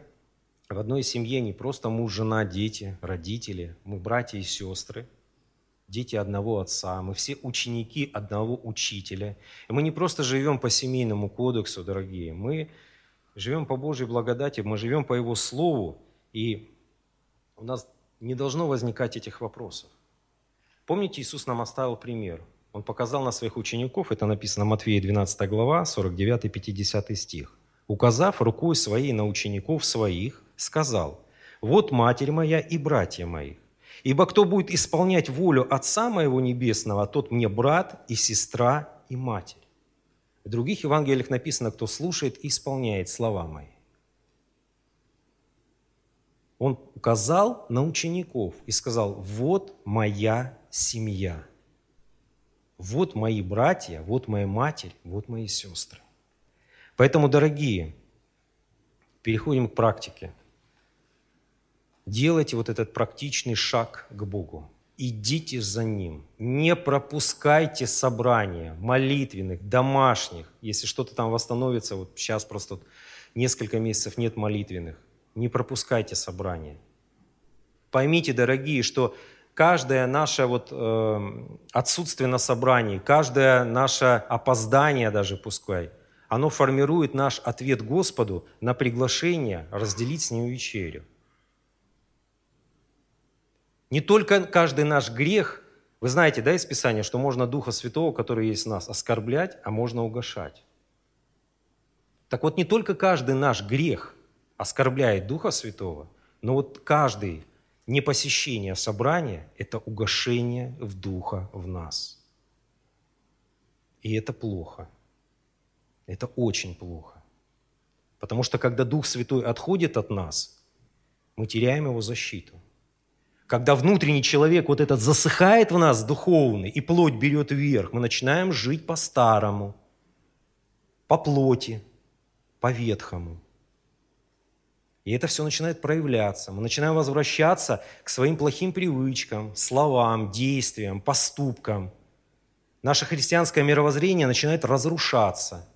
в одной семье, не просто муж, жена, дети, родители, мы братья и сестры – дети одного отца, мы все ученики одного учителя. И мы не просто живем по семейному кодексу, дорогие, мы живем по Божьей благодати, мы живем по Его Слову, и у нас не должно возникать этих вопросов. Помните, Иисус нам оставил пример. Он показал на своих учеников, это написано в Матфея 12 глава, 49-50 стих. «Указав рукой своей на учеников своих, сказал, «Вот матерь моя и братья мои, Ибо кто будет исполнять волю Отца моего Небесного, тот мне брат и сестра и матерь. В других Евангелиях написано, кто слушает и исполняет слова мои. Он указал на учеников и сказал, вот моя семья, вот мои братья, вот моя матерь, вот мои сестры. Поэтому, дорогие, переходим к практике. Делайте вот этот практичный шаг к Богу. Идите за Ним. Не пропускайте собрания молитвенных, домашних. Если что-то там восстановится, вот сейчас просто несколько месяцев нет молитвенных. Не пропускайте собрания. Поймите, дорогие, что каждое наше вот, э, отсутствие на собрании, каждое наше опоздание даже пускай, оно формирует наш ответ Господу на приглашение разделить с Ним вечерю. Не только каждый наш грех, вы знаете, да, из Писания, что можно Духа Святого, который есть в нас, оскорблять, а можно угошать. Так вот, не только каждый наш грех оскорбляет Духа Святого, но вот каждый непосещение собрания – это угошение в Духа в нас. И это плохо. Это очень плохо. Потому что когда Дух Святой отходит от нас, мы теряем Его защиту – когда внутренний человек вот этот засыхает в нас духовный, и плоть берет вверх, мы начинаем жить по-старому, по плоти, по ветхому. И это все начинает проявляться. Мы начинаем возвращаться к своим плохим привычкам, словам, действиям, поступкам. Наше христианское мировоззрение начинает разрушаться,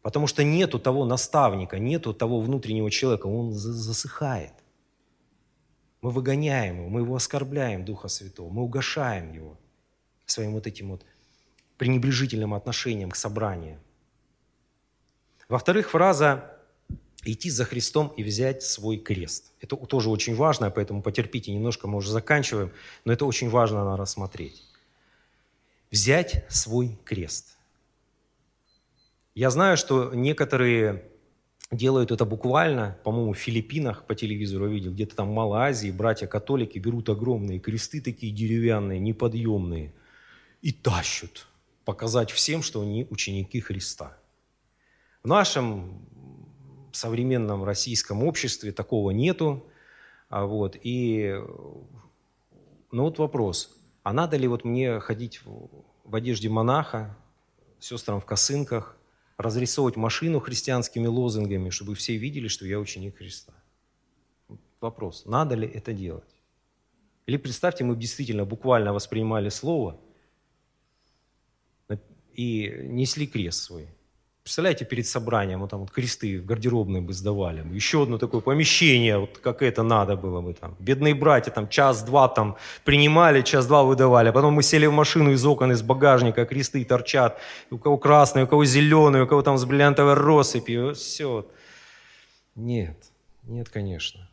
потому что нету того наставника, нету того внутреннего человека, он засыхает. Мы выгоняем его, мы его оскорбляем, Духа Святого, мы угошаем его своим вот этим вот пренебрежительным отношением к собранию. Во-вторых, фраза «идти за Христом и взять свой крест». Это тоже очень важно, поэтому потерпите немножко, мы уже заканчиваем, но это очень важно надо рассмотреть. Взять свой крест. Я знаю, что некоторые делают это буквально, по-моему, в Филиппинах по телевизору видел, где-то там в Малайзии братья-католики берут огромные кресты такие деревянные, неподъемные, и тащут, показать всем, что они ученики Христа. В нашем современном российском обществе такого нету. А вот, и, ну вот вопрос, а надо ли вот мне ходить в одежде монаха, сестрам в косынках, разрисовывать машину христианскими лозунгами, чтобы все видели, что я ученик Христа. Вопрос, надо ли это делать? Или представьте, мы действительно буквально воспринимали Слово и несли крест свой. Представляете, перед собранием, вот там вот кресты в гардеробной бы сдавали. Еще одно такое помещение, вот как это надо было бы там. Бедные братья там час-два там принимали, час-два выдавали. А потом мы сели в машину из окон, из багажника, кресты торчат. У кого красные, у кого зеленые, у кого там с бриллиантовой россыпью. Все. Нет, нет, конечно.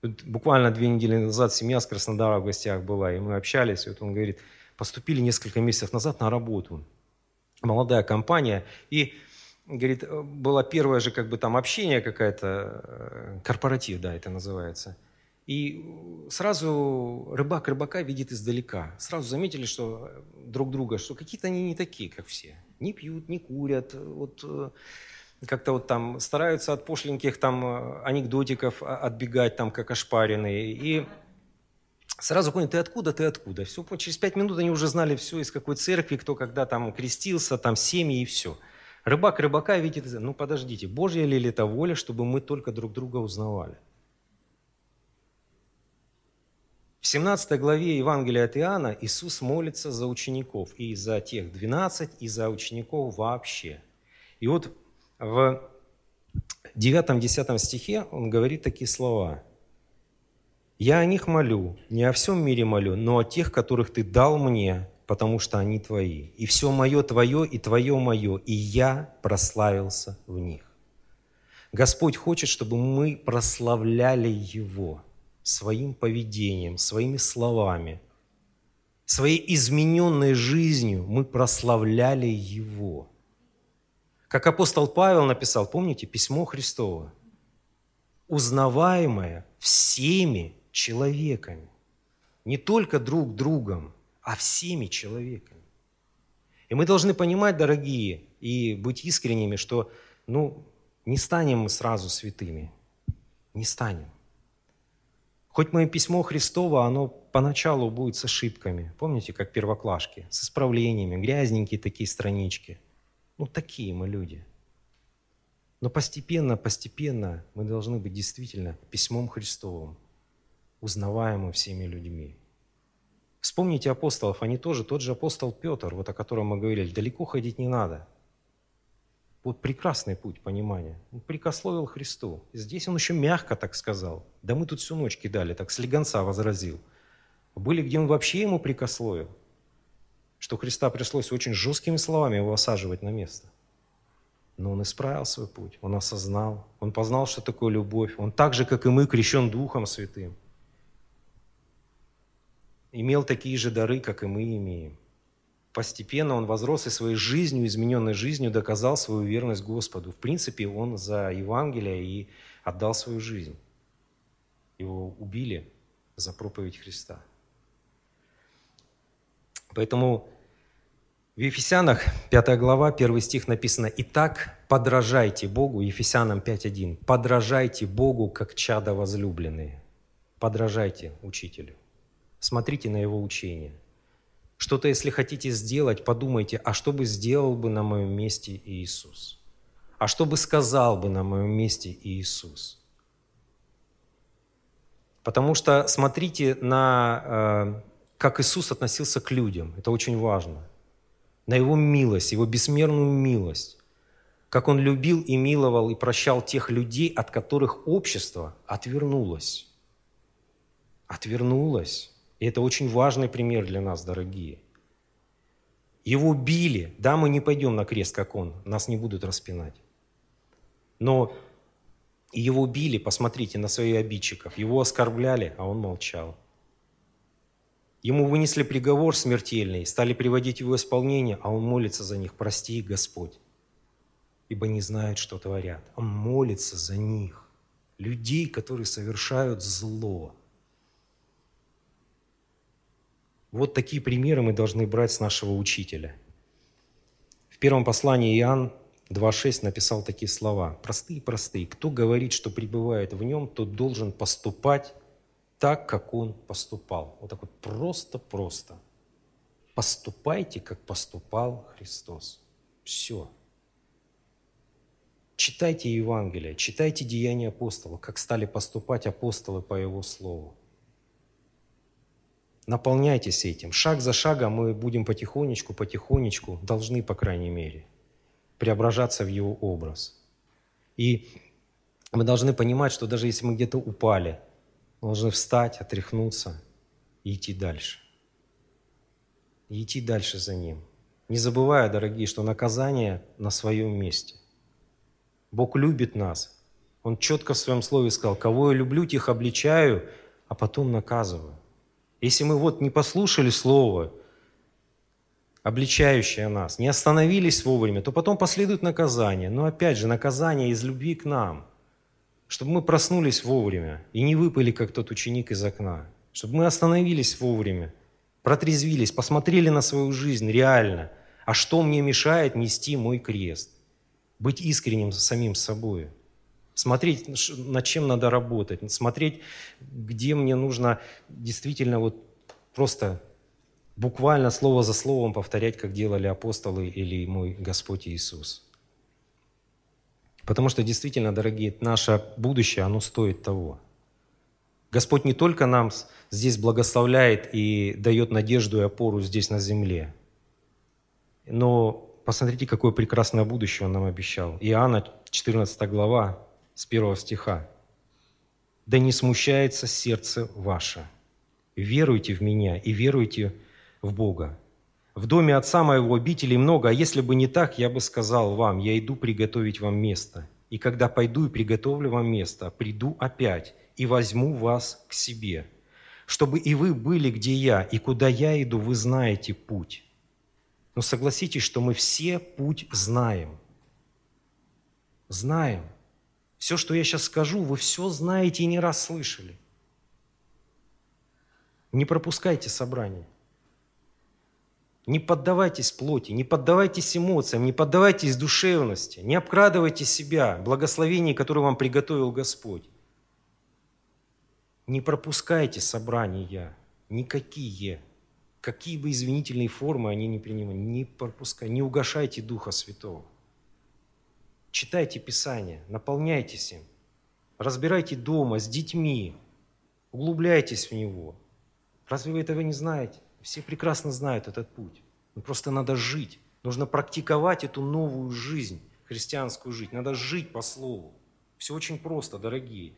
Тут буквально две недели назад семья с Краснодара в гостях была, и мы общались, и вот он говорит, поступили несколько месяцев назад на работу. Молодая компания, и говорит, э, было первое же как бы там общение какая-то, э, корпоратив, да, это называется. И сразу рыбак рыбака видит издалека. Сразу заметили, что друг друга, что какие-то они не такие, как все. Не пьют, не курят, вот э, как-то вот там стараются от пошленьких там анекдотиков отбегать там как ошпаренные. И сразу понял, ты откуда, ты откуда. Все, через пять минут они уже знали все, из какой церкви, кто когда там крестился, там семьи и все. Рыбак рыбака видит, ну подождите, Божья ли это воля, чтобы мы только друг друга узнавали? В 17 главе Евангелия от Иоанна Иисус молится за учеников, и за тех 12, и за учеников вообще. И вот в 9-10 стихе он говорит такие слова. «Я о них молю, не о всем мире молю, но о тех, которых Ты дал мне, потому что они твои. И все мое твое, и твое мое, и я прославился в них. Господь хочет, чтобы мы прославляли Его своим поведением, своими словами, своей измененной жизнью мы прославляли Его. Как апостол Павел написал, помните, письмо Христово, узнаваемое всеми человеками, не только друг другом, а всеми человеками. И мы должны понимать, дорогие, и быть искренними, что ну, не станем мы сразу святыми. Не станем. Хоть мое письмо Христово, оно поначалу будет с ошибками. Помните, как первоклашки? С исправлениями, грязненькие такие странички. Ну, такие мы люди. Но постепенно, постепенно мы должны быть действительно письмом Христовым, узнаваемым всеми людьми. Вспомните апостолов, они тоже, тот же апостол Петр, вот о котором мы говорили, далеко ходить не надо. Вот прекрасный путь понимания. Он прикословил Христу. Здесь он еще мягко так сказал. Да мы тут всю ночь кидали, так слегонца возразил. Были, где он вообще ему прикословил. Что Христа пришлось очень жесткими словами его осаживать на место. Но он исправил свой путь, он осознал, он познал, что такое любовь. Он так же, как и мы, крещен Духом Святым имел такие же дары, как и мы имеем. Постепенно он возрос и своей жизнью, измененной жизнью, доказал свою верность Господу. В принципе, он за Евангелие и отдал свою жизнь. Его убили за проповедь Христа. Поэтому в Ефесянах, 5 глава, 1 стих написано «Итак, подражайте Богу», Ефесянам 5.1, «подражайте Богу, как чада возлюбленные». Подражайте учителю. Смотрите на его учение. Что-то, если хотите сделать, подумайте, а что бы сделал бы на моем месте Иисус? А что бы сказал бы на моем месте Иисус? Потому что смотрите на, э, как Иисус относился к людям. Это очень важно. На Его милость, Его бессмерную милость. Как Он любил и миловал и прощал тех людей, от которых общество отвернулось. Отвернулось. И это очень важный пример для нас, дорогие. Его били. Да, мы не пойдем на крест, как он. Нас не будут распинать. Но его били, посмотрите на своих обидчиков. Его оскорбляли, а он молчал. Ему вынесли приговор смертельный, стали приводить его исполнение, а он молится за них. Прости Господь, ибо не знают, что творят. Он молится за них, людей, которые совершают зло. Вот такие примеры мы должны брать с нашего учителя. В первом послании Иоанн 2.6 написал такие слова. Простые-простые. Кто говорит, что пребывает в нем, тот должен поступать так, как он поступал. Вот так вот просто-просто. Поступайте, как поступал Христос. Все. Читайте Евангелие, читайте Деяния апостолов, как стали поступать апостолы по Его Слову. Наполняйтесь этим. Шаг за шагом мы будем потихонечку, потихонечку, должны, по крайней мере, преображаться в Его образ. И мы должны понимать, что даже если мы где-то упали, мы должны встать, отряхнуться и идти дальше. И идти дальше за Ним. Не забывая, дорогие, что наказание на своем месте. Бог любит нас. Он четко в своем слове сказал, кого я люблю, тех обличаю, а потом наказываю. Если мы вот не послушали Слово, обличающее нас, не остановились вовремя, то потом последует наказание. Но опять же, наказание из любви к нам, чтобы мы проснулись вовремя и не выпали, как тот ученик из окна, чтобы мы остановились вовремя, протрезвились, посмотрели на свою жизнь реально, а что мне мешает нести мой крест, быть искренним самим собой – смотреть, над чем надо работать, смотреть, где мне нужно действительно вот просто буквально слово за словом повторять, как делали апостолы или мой Господь Иисус. Потому что действительно, дорогие, наше будущее, оно стоит того. Господь не только нам здесь благословляет и дает надежду и опору здесь на земле, но посмотрите, какое прекрасное будущее Он нам обещал. Иоанна, 14 глава, с первого стиха. «Да не смущается сердце ваше. Веруйте в Меня и веруйте в Бога. В доме Отца Моего обителей много, а если бы не так, я бы сказал вам, я иду приготовить вам место. И когда пойду и приготовлю вам место, приду опять и возьму вас к себе, чтобы и вы были, где я, и куда я иду, вы знаете путь. Но согласитесь, что мы все путь знаем. Знаем. Все, что я сейчас скажу, вы все знаете и не раз слышали. Не пропускайте собрание. Не поддавайтесь плоти, не поддавайтесь эмоциям, не поддавайтесь душевности, не обкрадывайте себя благословений, которые вам приготовил Господь. Не пропускайте собрания никакие, какие бы извинительные формы они не принимали, не пропускайте, не угошайте Духа Святого. Читайте Писание, наполняйтесь им, разбирайте дома с детьми, углубляйтесь в него. Разве вы этого не знаете? Все прекрасно знают этот путь. Но просто надо жить. Нужно практиковать эту новую жизнь, христианскую жизнь. Надо жить по Слову. Все очень просто, дорогие.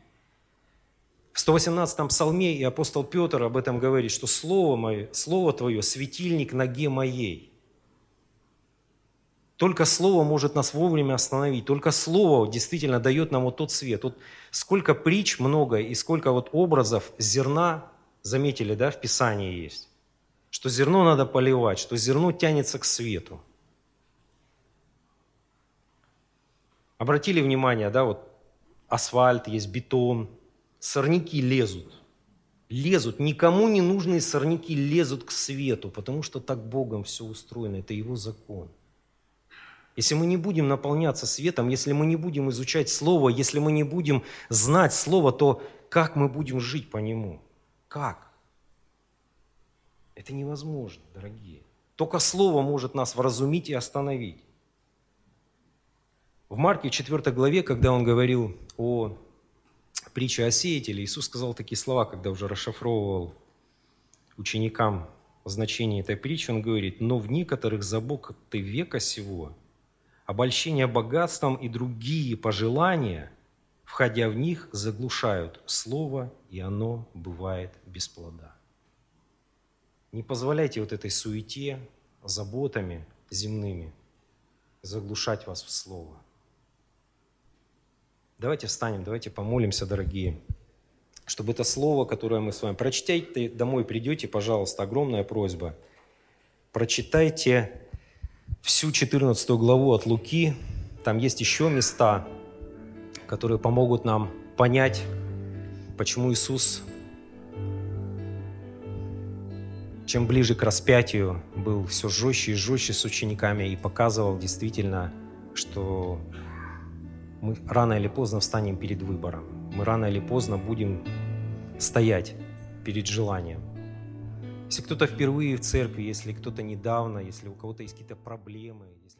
В 118-м псалме и апостол Петр об этом говорит, что Слово, мое, Слово Твое – светильник ноге моей. Только Слово может нас вовремя остановить. Только Слово действительно дает нам вот тот свет. Вот сколько притч много и сколько вот образов зерна, заметили, да, в Писании есть. Что зерно надо поливать, что зерно тянется к свету. Обратили внимание, да, вот асфальт есть, бетон, сорняки лезут. Лезут, никому не нужные сорняки лезут к свету, потому что так Богом все устроено, это Его закон. Если мы не будем наполняться светом, если мы не будем изучать Слово, если мы не будем знать Слово, то как мы будем жить по нему? Как? Это невозможно, дорогие. Только Слово может нас вразумить и остановить. В Марке 4 главе, когда он говорил о притче о сеятеле, Иисус сказал такие слова, когда уже расшифровывал ученикам значение этой притчи, он говорит, «Но в некоторых заботы века сего обольщение богатством и другие пожелания, входя в них, заглушают слово, и оно бывает без плода. Не позволяйте вот этой суете, заботами земными заглушать вас в слово. Давайте встанем, давайте помолимся, дорогие, чтобы это слово, которое мы с вами прочитайте, домой придете, пожалуйста, огромная просьба. Прочитайте всю 14 главу от Луки. Там есть еще места, которые помогут нам понять, почему Иисус, чем ближе к распятию, был все жестче и жестче с учениками и показывал действительно, что мы рано или поздно встанем перед выбором. Мы рано или поздно будем стоять перед желанием. Если кто-то впервые в церкви, если кто-то недавно, если у кого-то есть какие-то проблемы, если